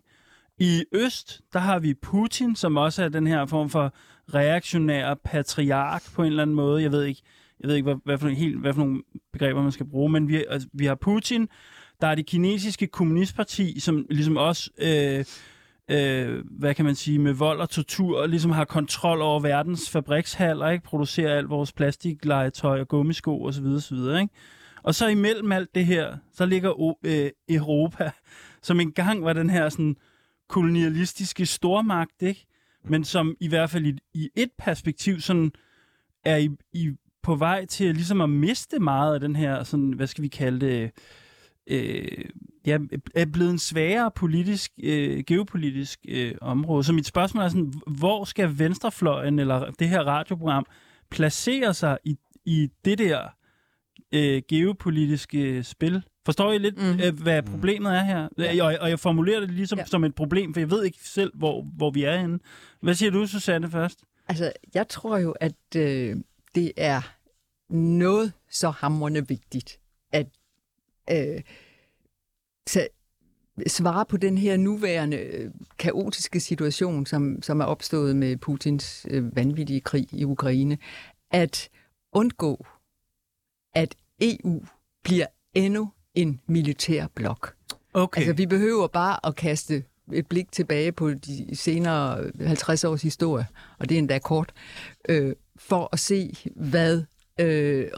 I øst, der har vi Putin, som også er den her form for reaktionær patriark på en eller anden måde. Jeg ved ikke, jeg ved ikke hvad, hvad, for, helt, hvad for nogle begreber man skal bruge, men vi, altså, vi har Putin, der er det kinesiske kommunistparti, som ligesom også øh, øh, hvad kan man sige, med vold og tortur, ligesom har kontrol over verdens fabrikshaller, ikke? producerer alt vores plastiklegetøj og gummisko osv. osv. Ikke? Og så imellem alt det her, så ligger øh, Europa, *laughs* som engang var den her sådan kolonialistiske stormagt, ikke? men som i hvert fald i, i et perspektiv sådan er i, i, på vej til ligesom at miste meget af den her, sådan, hvad skal vi kalde det, øh, ja, er blevet en sværere politisk, øh, geopolitisk øh, område. Så mit spørgsmål er sådan, hvor skal venstrefløjen eller det her radioprogram placere sig i, i det der øh, geopolitiske spil? Forstår I lidt, mm. øh, hvad problemet er her? Ja. Og, og jeg formulerer det ligesom ja. som et problem, for jeg ved ikke selv, hvor, hvor vi er henne. Hvad siger du, Susanne, først? Altså, jeg tror jo, at øh, det er noget så hamrende vigtigt, at øh, svare på den her nuværende kaotiske situation, som, som er opstået med Putins øh, vanvittige krig i Ukraine, at undgå, at EU bliver endnu en militær blok. Okay. Altså, vi behøver bare at kaste et blik tilbage på de senere 50 års historie, og det er endda kort, øh, for at se, hvad øh,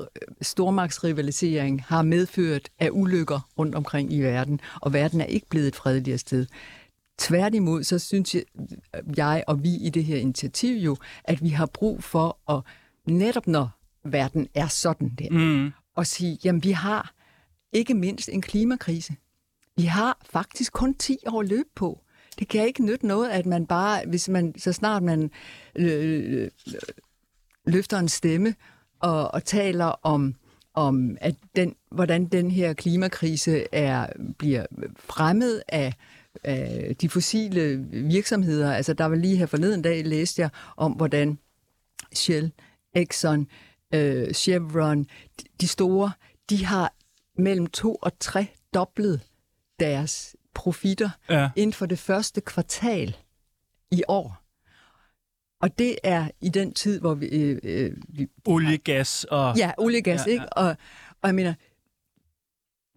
stormagtsrivalisering har medført af ulykker rundt omkring i verden, og verden er ikke blevet et fredeligere sted. Tværtimod, så synes jeg, jeg og vi i det her initiativ jo, at vi har brug for at, netop når verden er sådan der, mm. at sige, jamen vi har ikke mindst en klimakrise. Vi har faktisk kun 10 år løb på. Det kan ikke nytte noget, at man bare, hvis man, så snart man øh, øh, løfter en stemme og, og taler om, om at den, hvordan den her klimakrise er, bliver fremmet af, af de fossile virksomheder. Altså, der var lige her forleden dag, læste jeg om, hvordan Shell, Exxon, øh, Chevron, de store, de har mellem to og tre doblet deres profitter Ja. inden for det første kvartal i år. Og det er i den tid, hvor vi... Øh, øh, vi Olie, gas og... ja, olie, gas, Ja, ja, ikke? Og, og jeg mener,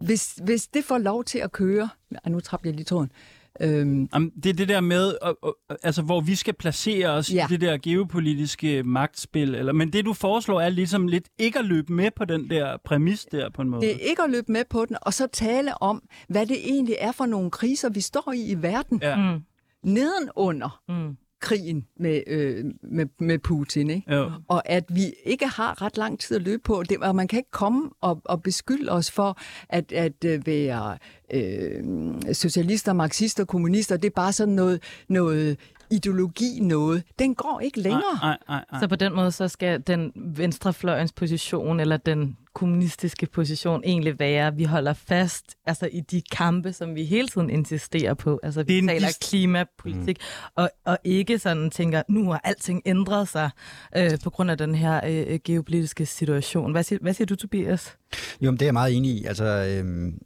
hvis, hvis det får lov til at køre... Ej, nu trapper jeg lige tråden. Øhm, Jamen, det er det der med, øh, øh, altså, hvor vi skal placere os. Ja. i det der geopolitiske magtspil. Eller, men det, du foreslår, er ligesom lidt ikke at løbe med på den der præmis der på en måde. det er ikke at løbe med på den, og så tale om, hvad det egentlig er for nogle kriser, vi står i i verden, Ja. Mm. nedenunder Mm. Krigen med, øh, med, med Putin. Ikke? Jo. og at vi ikke har ret lang tid at løbe på. Det, og man kan ikke komme og, og beskylde os for at, at øh, være øh, socialister, marxister, kommunister. Det er bare sådan noget, noget ideologi noget. Den går ikke længere. Nej, nej, nej. Så på den måde, så skal den venstrefløjens position, eller den kommunistiske position egentlig være, vi holder fast altså i de kampe, som vi hele tiden insisterer på. Altså Det vi en taler dis- klimapolitik, mm. og, og ikke sådan tænker, nu har alting ændret sig øh, på grund af den her øh, geopolitiske situation. Hvad siger, hvad siger du, Tobias? Jo, men det er jeg meget enig i. Altså, øhm,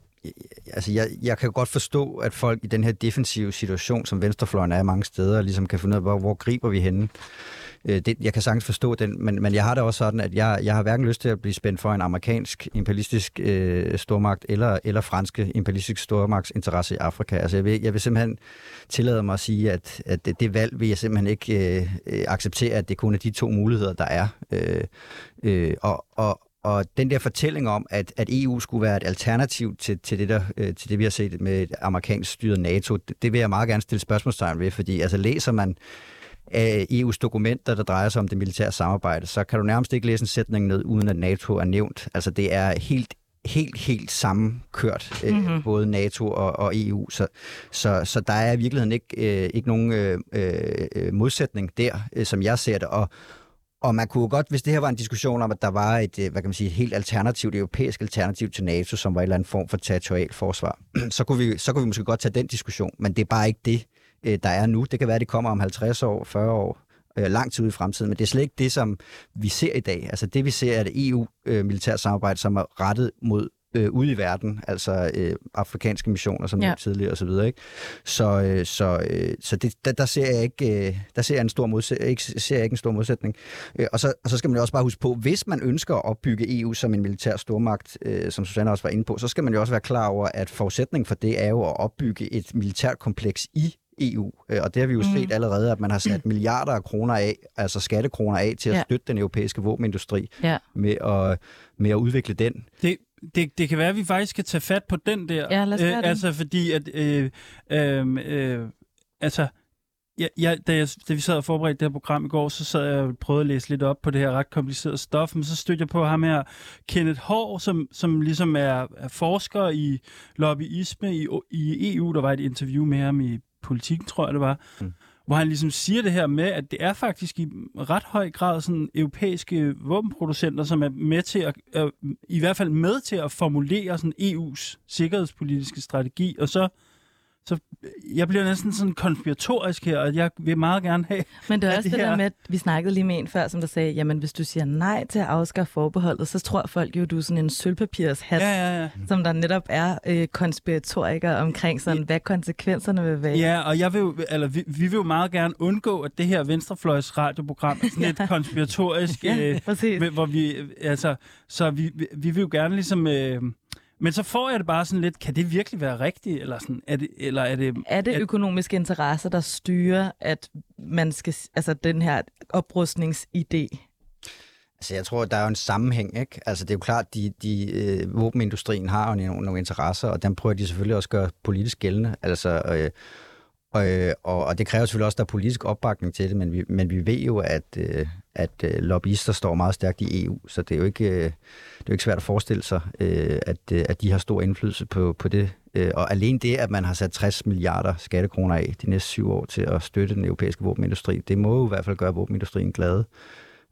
altså jeg, jeg kan godt forstå, at folk i den her defensive situation, som venstrefløjen er mange steder, ligesom kan finde ud af, hvor, hvor griber vi henne. Øh, det, jeg kan sagtens forstå den, men, men jeg har det også sådan, at jeg, jeg har hverken lyst til at blive spændt for en amerikansk imperialistisk øh, stormagt eller, eller franske imperialistisk stormagts interesse i Afrika. Altså jeg vil, jeg vil simpelthen tillade mig at sige, at, at det, det valg vil jeg simpelthen ikke øh, øh acceptere, at det kun er de to muligheder, der er. Øh, øh, og, og, og den der fortælling om, at, at EU skulle være et alternativ til, til, det, der, øh, til det, vi har set med et amerikansk styret NATO, det, det vil jeg meget gerne stille spørgsmålstegn ved, fordi altså læser man af EU's dokumenter, der drejer sig om det militære samarbejde, så kan du nærmest ikke læse en sætning ned, uden at NATO er nævnt. Altså det er helt helt, helt sammenkørt, øh, mm-hmm. både NATO og, og EU. Så, så, så der er i virkeligheden ikke, øh, ikke nogen øh, øh, modsætning der, øh, som jeg ser det. Og, og man kunne godt, hvis det her var en diskussion om, at der var et, øh, hvad kan man sige, et helt alternativt, et europæisk alternativ til NATO, som var en eller anden form for territorial forsvar, *clears throat* så kunne, vi, så kunne vi måske godt tage den diskussion, men det er bare ikke det, øh, der er nu. Det kan være, at det kommer om 50 år, 40 år, øh, lang tid ud i fremtiden, men det er slet ikke det, som vi ser i dag. Altså det, vi ser, er et EU-militært samarbejde, som er rettet mod øh, ude i verden, altså øh, afrikanske missioner, som Ja. tidligere og så videre. Ikke? Så, øh, så, øh, så det, der, der ser jeg ikke, øh, der ser jeg en stor modsætning, ikke, ser jeg ikke en stor modsætning. Øh, og, så, og så skal man jo også bare huske på, hvis man ønsker at opbygge EU som en militær stormagt, øh, som Susanne også var inde på, så skal man jo også være klar over, at forudsætningen for det er jo at opbygge et militært kompleks i EU. Øh, Og det har vi jo mm. set allerede, at man har sat *clears throat* milliarder af kroner af, altså skattekroner af, til at Ja. støtte den europæiske våbenindustri Ja. med at, med at udvikle den. Det, det, det kan være, at vi faktisk skal tage fat på den der. Ja, lad os det. Altså, fordi at... Øh, øh, øh, altså, jeg, jeg, da, jeg, da vi sad og forberedte det her program i går, så sad jeg og prøvede at læse lidt op på det her ret komplicerede stof, men så stødte jeg på ham her, Kenneth Hår, som, som ligesom er, er forsker i lobbyisme i, i EU. Der var et interview med ham i politikken, tror jeg det var, mm. hvor han ligesom siger det her med, at det er faktisk i ret høj grad sådan europæiske våbenproducenter, som er med til at, øh, i hvert fald med til at formulere sådan EU's sikkerhedspolitiske strategi, og så så jeg bliver næsten sådan konspiratorisk her, og jeg vil meget gerne have... Men det er også det, det der her- med, at vi snakkede lige med en før, som der sagde, jamen hvis du siger nej til at afskaffe forbeholdet, så tror folk jo, du er sådan en sølvpapirshat, Ja, ja, ja. som der netop er øh, konspiratoriker omkring sådan, hvad konsekvenserne vil være. Ja, og jeg vil, jo- eller vi, vi vil jo meget gerne undgå, at det her venstrefløjs radioprogram er sådan *laughs* lidt konspiratorisk, Ja, øh, præcis. hvor vi, altså, så vi, vi, vi vil jo gerne ligesom... Øh, men så får jeg det bare sådan lidt, kan det virkelig være rigtigt? Eller, sådan, er det, eller er det... Er det økonomiske interesser, der styrer, at man skal, altså den her oprustningsidé? Altså, jeg tror, der er jo en sammenhæng, ikke? Altså, det er jo klart, de, de øh, våbenindustrien har jo nogle, nogle interesser, og dem prøver de selvfølgelig også at gøre politisk gældende. Altså, øh, og, øh, og, og det kræver selvfølgelig også, at der er politisk opbakning til det, men vi, men vi ved jo, at, øh, at øh, lobbyister står meget stærkt i EU, så det er jo ikke, øh, det er jo ikke svært at forestille sig, øh, at, øh, at de har stor indflydelse på, på det Øh, og alene det, at man har sat 60 milliarder skattekroner af de næste syv år til at støtte den europæiske våbenindustri, det må jo i hvert fald gøre våbenindustrien glad.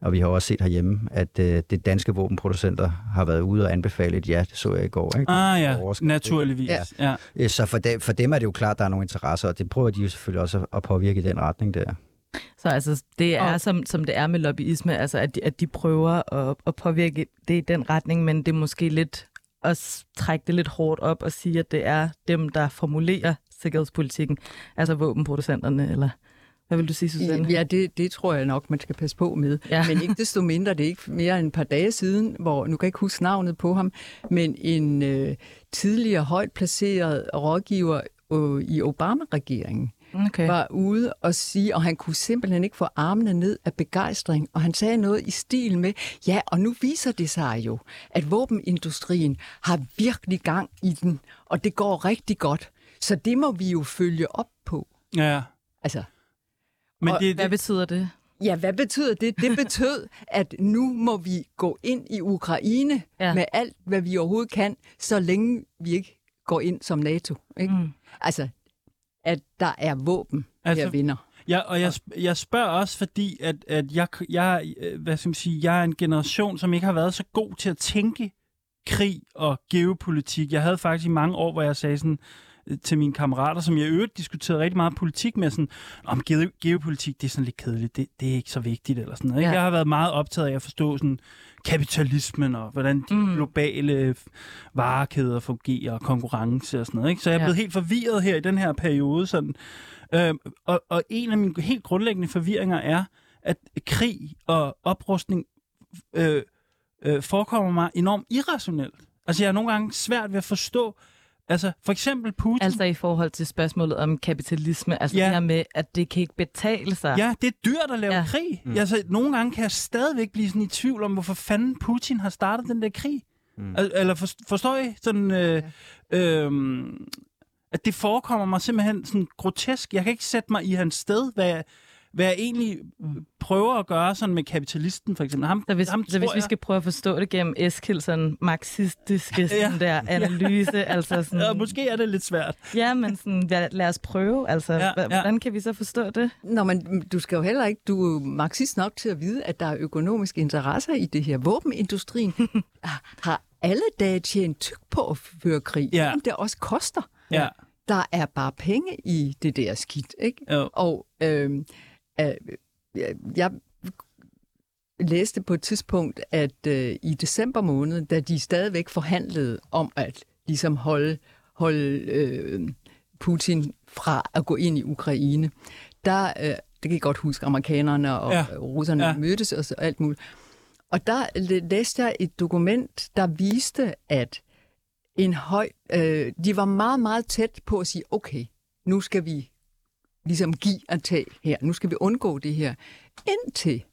Og vi har også set herhjemme, at øh, det danske våbenproducenter har været ude og anbefale et ja, det så jeg i går. Ikke? Ah ja, naturligvis. Ja. ja. Så for, de, for dem er det jo klart, at der er nogle interesser, og det prøver de jo selvfølgelig også at påvirke i den retning der. Så altså, det er, Og- som, som det er med lobbyisme, altså, at, de, at de prøver at, at påvirke det i den retning, men det er måske lidt at trække det lidt hårdt op og sige, at det er dem, der formulerer sikkerhedspolitikken, altså våbenproducenterne, eller hvad vil du sige, Susanne? Ja, det, det tror jeg nok, man skal passe på med. Ja. Men ikke desto mindre, det er ikke mere end et par dage siden, hvor, nu kan jeg ikke huske navnet på ham, men en øh, tidligere højt placeret rådgiver øh, i Obama-regeringen Okay. var ude og sige, og han kunne simpelthen ikke få armene ned af begejstring, og han sagde noget i stil med, ja, og nu viser det sig jo, at våbenindustrien har virkelig gang i den, og det går rigtig godt. Så det må vi jo følge op på. ja. Altså, Men Og det, Hvad betyder det? Ja, hvad betyder det? Det betød, at nu må vi gå ind i Ukraine ja. med alt, hvad vi overhovedet kan, så længe vi ikke går ind som NATO. Ikke? Mm. Altså, at der er våben, altså, her vinder. Ja, og jeg, jeg spørger også, fordi at, at jeg, jeg, øh, hvad skal man sige, jeg er en generation, som ikke har været så god til at tænke krig og geopolitik. Jeg havde faktisk i mange år, hvor jeg sagde sådan til mine kammerater, som jeg i øvrigt diskuterede rigtig meget politik med, sådan, om ge- geopolitik, det er sådan lidt kedeligt, det, det er ikke så vigtigt, eller sådan noget. Ikke? Ja. Jeg har været meget optaget af at forstå sådan kapitalismen, og hvordan de Mm. mm. globale varekæder fungerer, og konkurrence og sådan noget. Ikke? Så jeg er Ja. blevet helt forvirret her i den her periode, sådan, Øhm, og, og en af mine helt grundlæggende forvirringer er, at krig og oprustning øh, øh, forekommer mig enormt irrationelt. Altså, jeg har nogle gange svært ved at forstå, altså, for eksempel Putin. Altså i forhold til spørgsmålet om kapitalisme, altså Ja. det her med, at det kan ikke betale sig. Ja, det er dyrt at lave Ja. ja. krig. Mm. Altså, nogle gange kan jeg stadigvæk blive sådan i tvivl om, hvorfor fanden Putin har startet den der krig. Mm. Eller for, forstår I? Sådan, øh, øh, at det forekommer mig simpelthen sådan grotesk. Jeg kan ikke sætte mig i hans sted, hvad jeg, hvad jeg egentlig prøver at gøre sådan med kapitalisten, for eksempel. Ham, Så hvis, ham så hvis tror vi skal prøve at forstå det gennem Eskild, sådan marxistiske Ja. sådan der analyse, altså sådan, Ja, måske er det lidt svært. ja, men sådan, lad, lad os prøve, altså, Ja, ja, ja. hvordan kan vi så forstå det? Nå, men du skal jo heller ikke, du er marxist nok til at vide, at der er økonomiske interesser i det her. Våbenindustrien *laughs* har alle dage tjent tyk på at føre krig, Ja. men det også koster. Ja. Der er bare penge i det der skidt, ikke? Jo. Og øh, øh, jeg læste på et tidspunkt, at øh, i december måned, da de stadigvæk forhandlede om at ligesom holde, holde øh, Putin fra at gå ind i Ukraine, der, øh, det kan jeg godt huske, amerikanerne og Ja. russerne Ja. mødtes og så alt muligt. Og der læ- læste jeg et dokument, der viste, at en høj, øh, de var meget, meget tæt på at sige, okay, nu skal vi ligesom give og tage her. Nu skal vi undgå det her. Indtil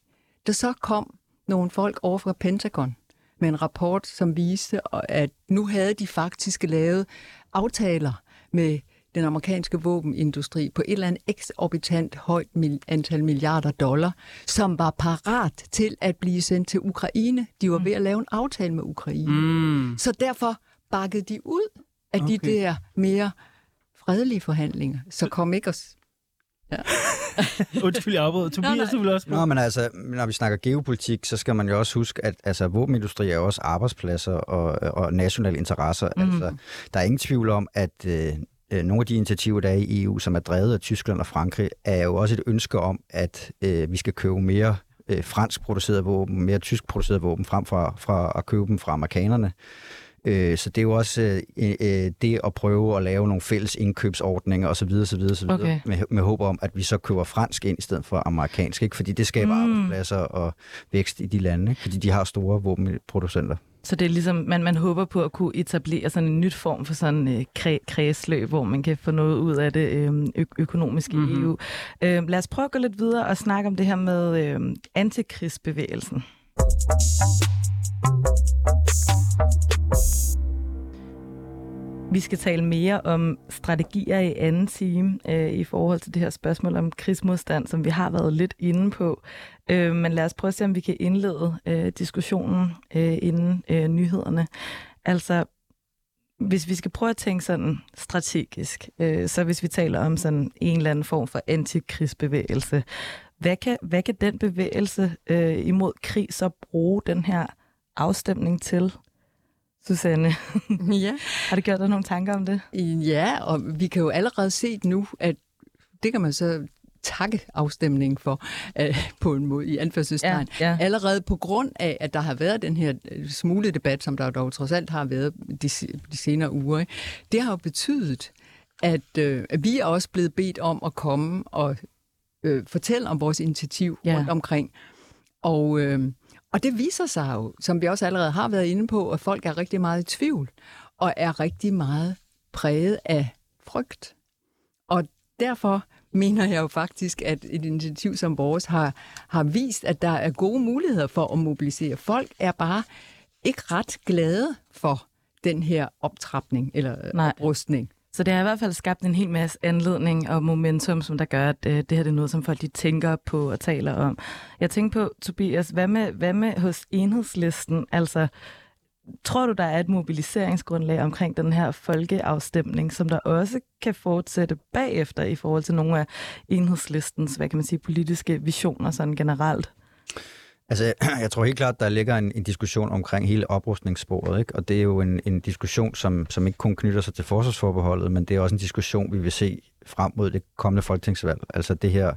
der så kom nogle folk over fra Pentagon med en rapport, som viste, at nu havde de faktisk lavet aftaler med den amerikanske våbenindustri på et eller andet eksorbitant højt antal milliarder dollar, som var parat til at blive sendt til Ukraine. De var ved at lave en aftale med Ukraine. Mm. Så derfor bakkede de ud af okay. de der mere fredelige forhandlinger. Så kom ikke os... *laughs* Undskyld, jeg afbryder. Tobias, du vil også Nå, men altså, når vi snakker geopolitik, så skal man jo også huske, at altså, våbenindustri er jo også arbejdspladser og, og nationale interesser. Mm. Altså, der er ingen tvivl om, at øh, øh, nogle af de initiativer, der er i EU, som er drevet af Tyskland og Frankrig, er jo også et ønske om, at øh, vi skal købe mere øh, fransk produceret våben, mere tysk produceret våben, frem for, fra at købe dem fra amerikanerne. Øh, Så det er jo også øh, øh, det at prøve at lave nogle fælles indkøbsordninger osv. osv., osv. Okay. Med, med håb om, at vi så køber fransk ind i stedet for amerikansk. Ikke? Fordi det skaber mm. arbejdspladser og vækst i de lande, ikke? fordi de har store våbenproducenter. Så det er ligesom, man, man håber på at kunne etablere sådan en nyt form for sådan øh, kre, kredsløb, hvor man kan få noget ud af det øh, ø- økonomisk i Mhm. EU. Øh, lad os prøve at gå lidt videre og snakke om det her med øh, antikrigsbevægelsen. Vi skal tale mere om strategier i anden time øh, i forhold til det her spørgsmål om krigsmodstand, som vi har været lidt inde på. Øh, men lad os prøve at se, om vi kan indlede øh, diskussionen øh, inden øh, nyhederne. Altså, hvis vi skal prøve at tænke sådan strategisk, øh, så hvis vi taler om sådan en eller anden form for antikrigsbevægelse, hvad kan, hvad kan den bevægelse øh, imod krig så bruge den her afstemning til? Susanne, Ja. *laughs* har du gjort dig nogle tanker om det? ja, og vi kan jo allerede se nu, at det kan man så takke afstemningen for, øh, på en måde i anførselstegn. ja. Allerede på grund af, at der har været den her øh, smule debat, som der dog trods alt har været de, de senere uger, ikke? det har jo betydet, at, øh, at vi er også blevet bedt om at komme og øh, fortælle om vores initiativ Ja. ja. rundt omkring. Og, øh, og det viser sig jo, som vi også allerede har været inde på, at folk er rigtig meget i tvivl, og er rigtig meget præget af frygt. Og derfor mener jeg jo faktisk, at et initiativ som vores har, har vist, at der er gode muligheder for at mobilisere. Folk er bare ikke ret glade for den her optrapning eller Nej. Oprustning. Så det har i hvert fald skabt en hel masse anledning og momentum, som der gør, at øh, det her det er noget, som folk de tænker på og taler om. Jeg tænker på, Tobias, hvad med, hvad med hos enhedslisten? Altså, tror du, der er et mobiliseringsgrundlag omkring den her folkeafstemning, som der også kan fortsætte bagefter i forhold til nogle af enhedslistens, hvad kan man sige, politiske visioner sådan generelt? Altså, *clears throat* jeg tror helt klart, der ligger en, en diskussion omkring hele oprustningssporet, ikke? og det er jo en, en diskussion, som, som ikke kun knytter sig til forsvarsforbeholdet, men det er også en diskussion, vi vil se frem mod det kommende folketingsvalg. Altså det her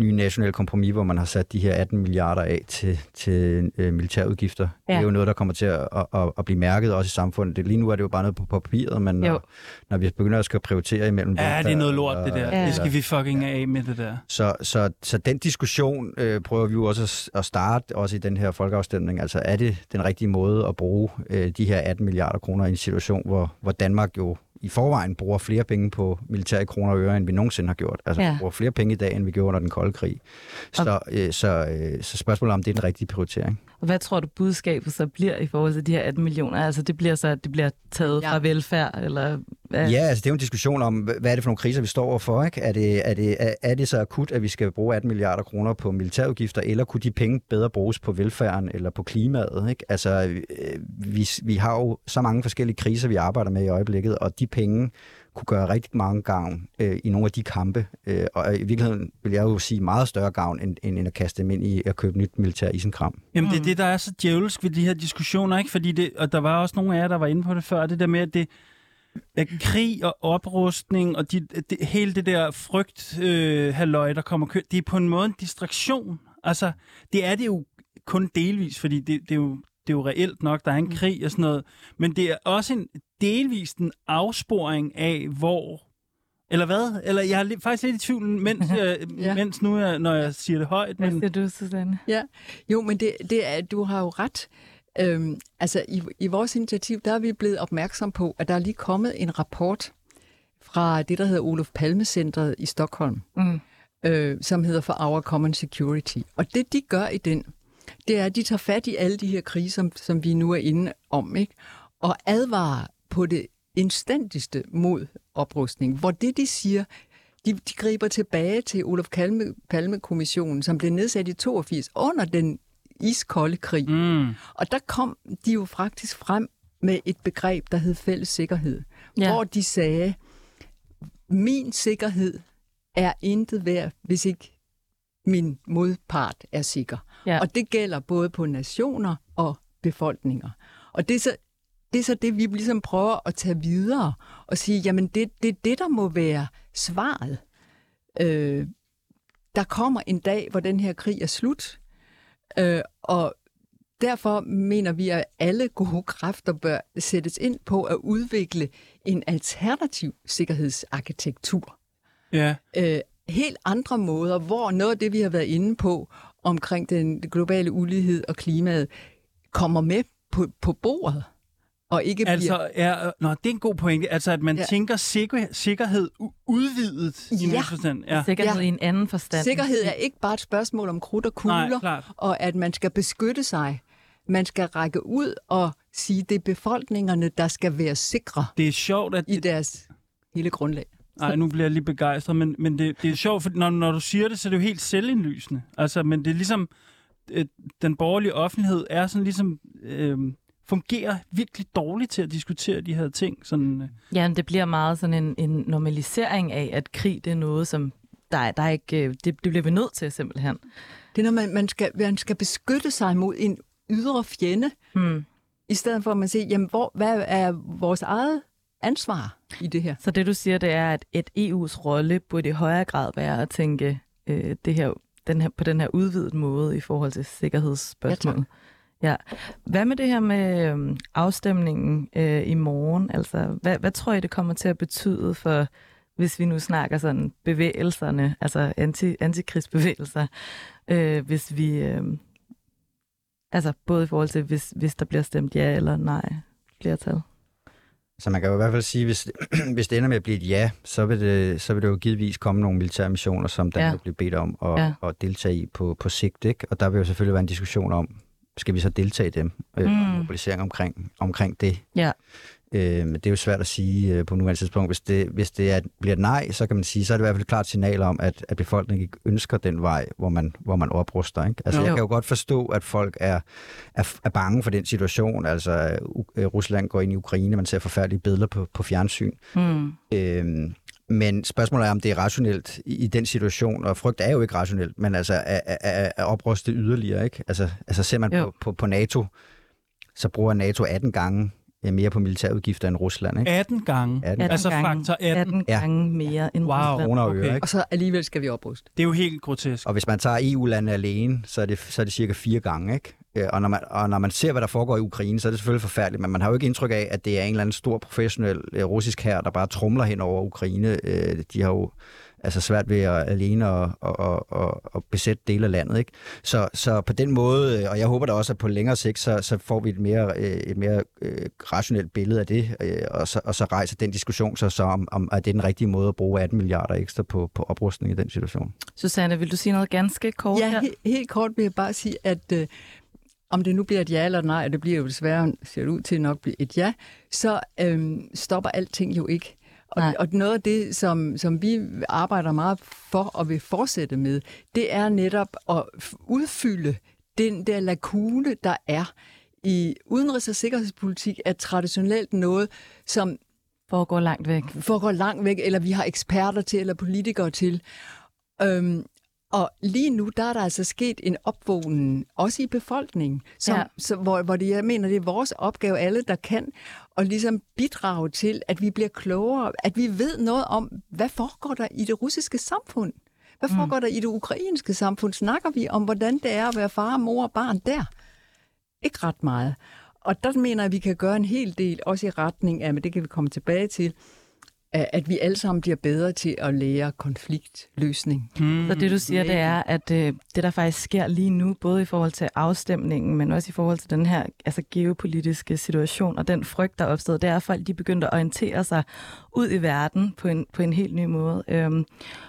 nye nationale kompromis, hvor man har sat de her 18 milliarder af til, til øh, militærudgifter. Ja. Det er Ja. jo noget, der kommer til at, at, at, at blive mærket også i samfundet. Det, lige nu er det jo bare noget på papiret, men Jo. når, når vi begynder at skal prioritere imellem... Ja, det er noget lort, det der. Ja. Det skal vi fucking af med, det der. Så, så, så den diskussion øh, prøver vi jo også at, at starte, også i den her folkeafstemning. Altså er det den rigtige måde at bruge øh, de her 18 milliarder kroner i en situation, hvor, hvor Danmark jo i forvejen bruger flere penge på militære kroner og øre, end vi nogensinde har gjort. Altså Ja. bruger flere penge i dag, end vi gjorde under den kolde krig. Så, øh, så, øh, så spørgsmålet er, om det er den rigtige prioritering. Og hvad tror du, budskabet så bliver i forhold til de her 18 millioner? Altså, det bliver så, at det bliver taget Ja. fra velfærd, eller hvad? Ja, altså det er jo en diskussion om, hvad er det for nogle kriser, vi står overfor? Ikke? Er, det, er, det, er, er det så akut, at vi skal bruge 18 milliarder kroner på militærudgifter, eller kunne de penge bedre bruges på velfærden eller på klimaet? Ikke? Altså, øh, vi, vi har jo så mange forskellige kriser, vi arbejder med i øjeblikket, og de penge kunne gøre rigtig mange gavn øh, i nogle af de kampe. Øh, og i virkeligheden vil jeg jo sige meget større gavn, end, end, end at kaste dem ind i at købe nyt militær isenkram. Jamen, det er det, der er så djævelsk ved de her diskussioner, ikke? Fordi det, og der var også nogle af jer, der var inde på det før, det der med, at det at krig og oprustning og de, det, hele det der frygt, øh, halløj, der kommer kø, det er på en måde en distraktion. Altså, det er det jo kun delvis, fordi det, det, er, jo, det er jo reelt nok, der er en krig og sådan noget, men det er også en delvis en afsporing af, hvor eller hvad? Eller jeg er faktisk lidt i tvivl, mens, jeg, *laughs* Ja. mens nu, jeg, når jeg siger det højt. Hvad Men, siger du, Susanne? Ja, jo, men det, det er, du har jo ret. Øhm, altså, i, i vores initiativ, der er vi blevet opmærksom på, at der er lige kommet en rapport fra det, der hedder Olof Palme-centret i Stockholm, Mm. øh, som hedder For Our Common Security. Og det, de gør i den, det er, at de tager fat i alle de her kriser, som, som vi nu er inde om, ikke? og advarer på det instantigste mod oprustning, hvor det, de siger, de, de griber tilbage til Olof Palme, Palme-kommissionen, som blev nedsat i 82 under den iskolde krig. mm, Og der kom de jo faktisk frem med et begreb, der hed fælles sikkerhed, Ja. hvor de sagde, min sikkerhed er intet værd, hvis ikke min modpart er sikker. Ja. Og det gælder både på nationer og befolkninger. Og det er så det, er så det vi ligesom prøver at tage videre og sige, jamen det, det er det, der må være svaret. Øh, der kommer en dag, hvor den her krig er slut, øh, og derfor mener vi, at alle gode kræfter bør sættes ind på at udvikle en alternativ sikkerhedsarkitektur ja. øh, helt andre måder, hvor noget af det, vi har været inde på omkring den globale ulighed og klimaet, kommer med på, på bordet, og ikke bliver... Altså, er, nå, det er en god pointe. Altså, at man ja. Ja. tænker sikker, sikkerhed udvidet i Ja. ja. forstand. Ja. Sikkerhed Ja. i en anden forstand. Sikkerhed er ikke bare et spørgsmål om krudt og kugler, Nej, klart. og at man skal beskytte sig. Man skal række ud og sige, det er befolkningerne, der skal være sikre Det er sjovt, at... i deres hele grundlag. Ej, nu bliver jeg lige begejstret, men, men det, det er sjovt, for når, når du siger det, så er det jo helt selvindlysende. Altså, men det er ligesom... Øh, den borgerlige offentlighed er sådan ligesom... Øh, fungerer virkelig dårligt til at diskutere de her ting. Sådan, øh. Ja, det bliver meget sådan en, en normalisering af, at krig det er noget, som der, der er ikke, øh, det, det bliver vi nødt til simpelthen. Det er, når man, man, skal, man skal beskytte sig mod en ydre fjende, Hmm. i stedet for at man siger, jamen, hvor, hvad er vores eget ansvar i det her? Så det du siger, det er, at et EU's rolle burde i højere grad være at tænke øh, det her, den her, på den her udvidet måde i forhold til sikkerhedsspørgsmål. Ja, Hvad med det her med øh, afstemningen øh, i morgen? Altså, hvad, hvad tror I, det kommer til at betyde for, hvis vi nu snakker sådan bevægelserne, altså anti, antikrigsbevægelser, øh, hvis vi, øh, altså både i forhold til, hvis, hvis der bliver stemt ja eller nej flertal? Så man kan jo i hvert fald sige, hvis, *clears throat* hvis det ender med at blive et ja, så vil det, så vil det jo givetvis komme nogle militære missioner, som Danmark Ja. bliver bedt om at, Ja. at deltage i på, på sigt. Ikke? Og der vil jo selvfølgelig være en diskussion om, skal vi så deltage i dem? Øh, Mm. mm. Mobilisering omkring, omkring det. Ja. Øh, men det er jo svært at sige øh, på nuværende tidspunkt. Hvis det, hvis det er, bliver et nej, så kan man sige, så er det i hvert fald et klart signal om, at, at befolkningen ikke ønsker den vej, hvor man, hvor man opruster. Ikke? Altså, Jo. jeg kan jo godt forstå, at folk er, er, er bange for den situation. Altså, U- øh, Rusland går ind i Ukraine, man ser forfærdelige billeder på, på fjernsyn. Hmm. Øhm, men spørgsmålet er, om det er rationelt i, i den situation, og frygt er jo ikke rationelt, men altså at, at, at, at opruste yderligere, ikke? Altså, altså ser man Jo. på, på, på NATO, så bruger NATO 18 gange øh, mere på militærudgifter end Rusland, ikke? 18 gange. 18 18 Altså gange, faktor 18. 18 Ja. gange mere end Wow. Rusland. kroner og øre, Okay. ikke? Og så alligevel skal vi opruste. Det er jo helt grotesk. Og hvis man tager EU-landene alene, så er, det, så er det cirka fire gange, ikke? Øh, Og når, man, og når man ser, hvad der foregår i Ukraine, så er det selvfølgelig forfærdeligt, men man har jo ikke indtryk af, at det er en eller anden stor professionel øh, russisk her, der bare trumler hen over Ukraine. Øh, de har jo altså svært ved at alene og, og, og, og, besætte dele af landet. Ikke? Så, så på den måde, øh, og jeg håber da også, at på længere sigt, så, så får vi et mere, øh, et mere øh, rationelt billede af det, og, så, og så rejser den diskussion så, så om, om, at det er den rigtige måde at bruge 18 milliarder ekstra på, på oprustning i den situation. Susanne, vil du sige noget ganske kort Ja, her? he- helt kort vil jeg bare sige, at øh, om det nu bliver et ja eller nej, og det bliver jo desværre, ser det ud til nok blive et ja, så øh, stopper alting jo ikke. Og, Nej. og noget af det, som, som vi arbejder meget for og vil fortsætte med, det er netop at udfylde den der lakune, der er i udenrigs- og sikkerhedspolitik, er traditionelt noget, som Foregår langt væk. foregår langt væk, eller vi har eksperter til, eller politikere til. Øhm, og lige nu, der er der altså sket en opvågning, også i befolkningen, som, Ja. så, hvor, hvor det, jeg mener, det er vores opgave, alle der kan, at ligesom bidrage til, at vi bliver klogere, at vi ved noget om, hvad foregår der i det russiske samfund? Hvad foregår mm. der i det ukrainske samfund? Snakker vi om, hvordan det er at være far, mor og barn der? Ikke ret meget. Og der mener jeg, at vi kan gøre en hel del, også i retning af, men det kan vi komme tilbage til, at vi alle sammen bliver bedre til at lære konfliktløsning. Mm. Så det du siger, det er, at øh, det der faktisk sker lige nu, både i forhold til afstemningen, men også i forhold til den her altså, geopolitiske situation og den frygt, der er opstået, det er, at folk de begyndte at orientere sig ud i verden på en, på en helt ny måde. Øhm,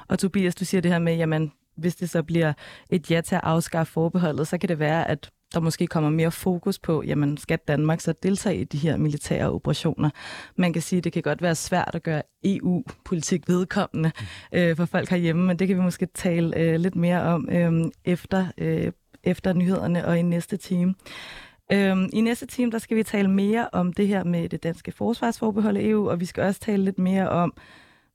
og Tobias, du siger det her med, jamen, hvis det så bliver et ja til at afskaffe forbeholdet, så kan det være, at der måske kommer mere fokus på, jamen skal Danmark så deltage i de her militære operationer? Man kan sige, at det kan godt være svært at gøre EU-politik vedkommende øh, for folk herhjemme, men det kan vi måske tale øh, lidt mere om øh, efter, øh, efter nyhederne og i næste time. Øhm, I næste time, der skal vi tale mere om det her med det danske forsvarsforbehold i EU, og vi skal også tale lidt mere om,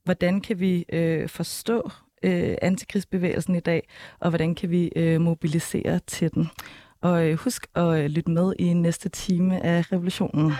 hvordan kan vi øh, forstå øh, antikrigsbevægelsen i dag, og hvordan kan vi øh, mobilisere til den. Og øh, husk at øh, lytte med i næste time af Revolutionen.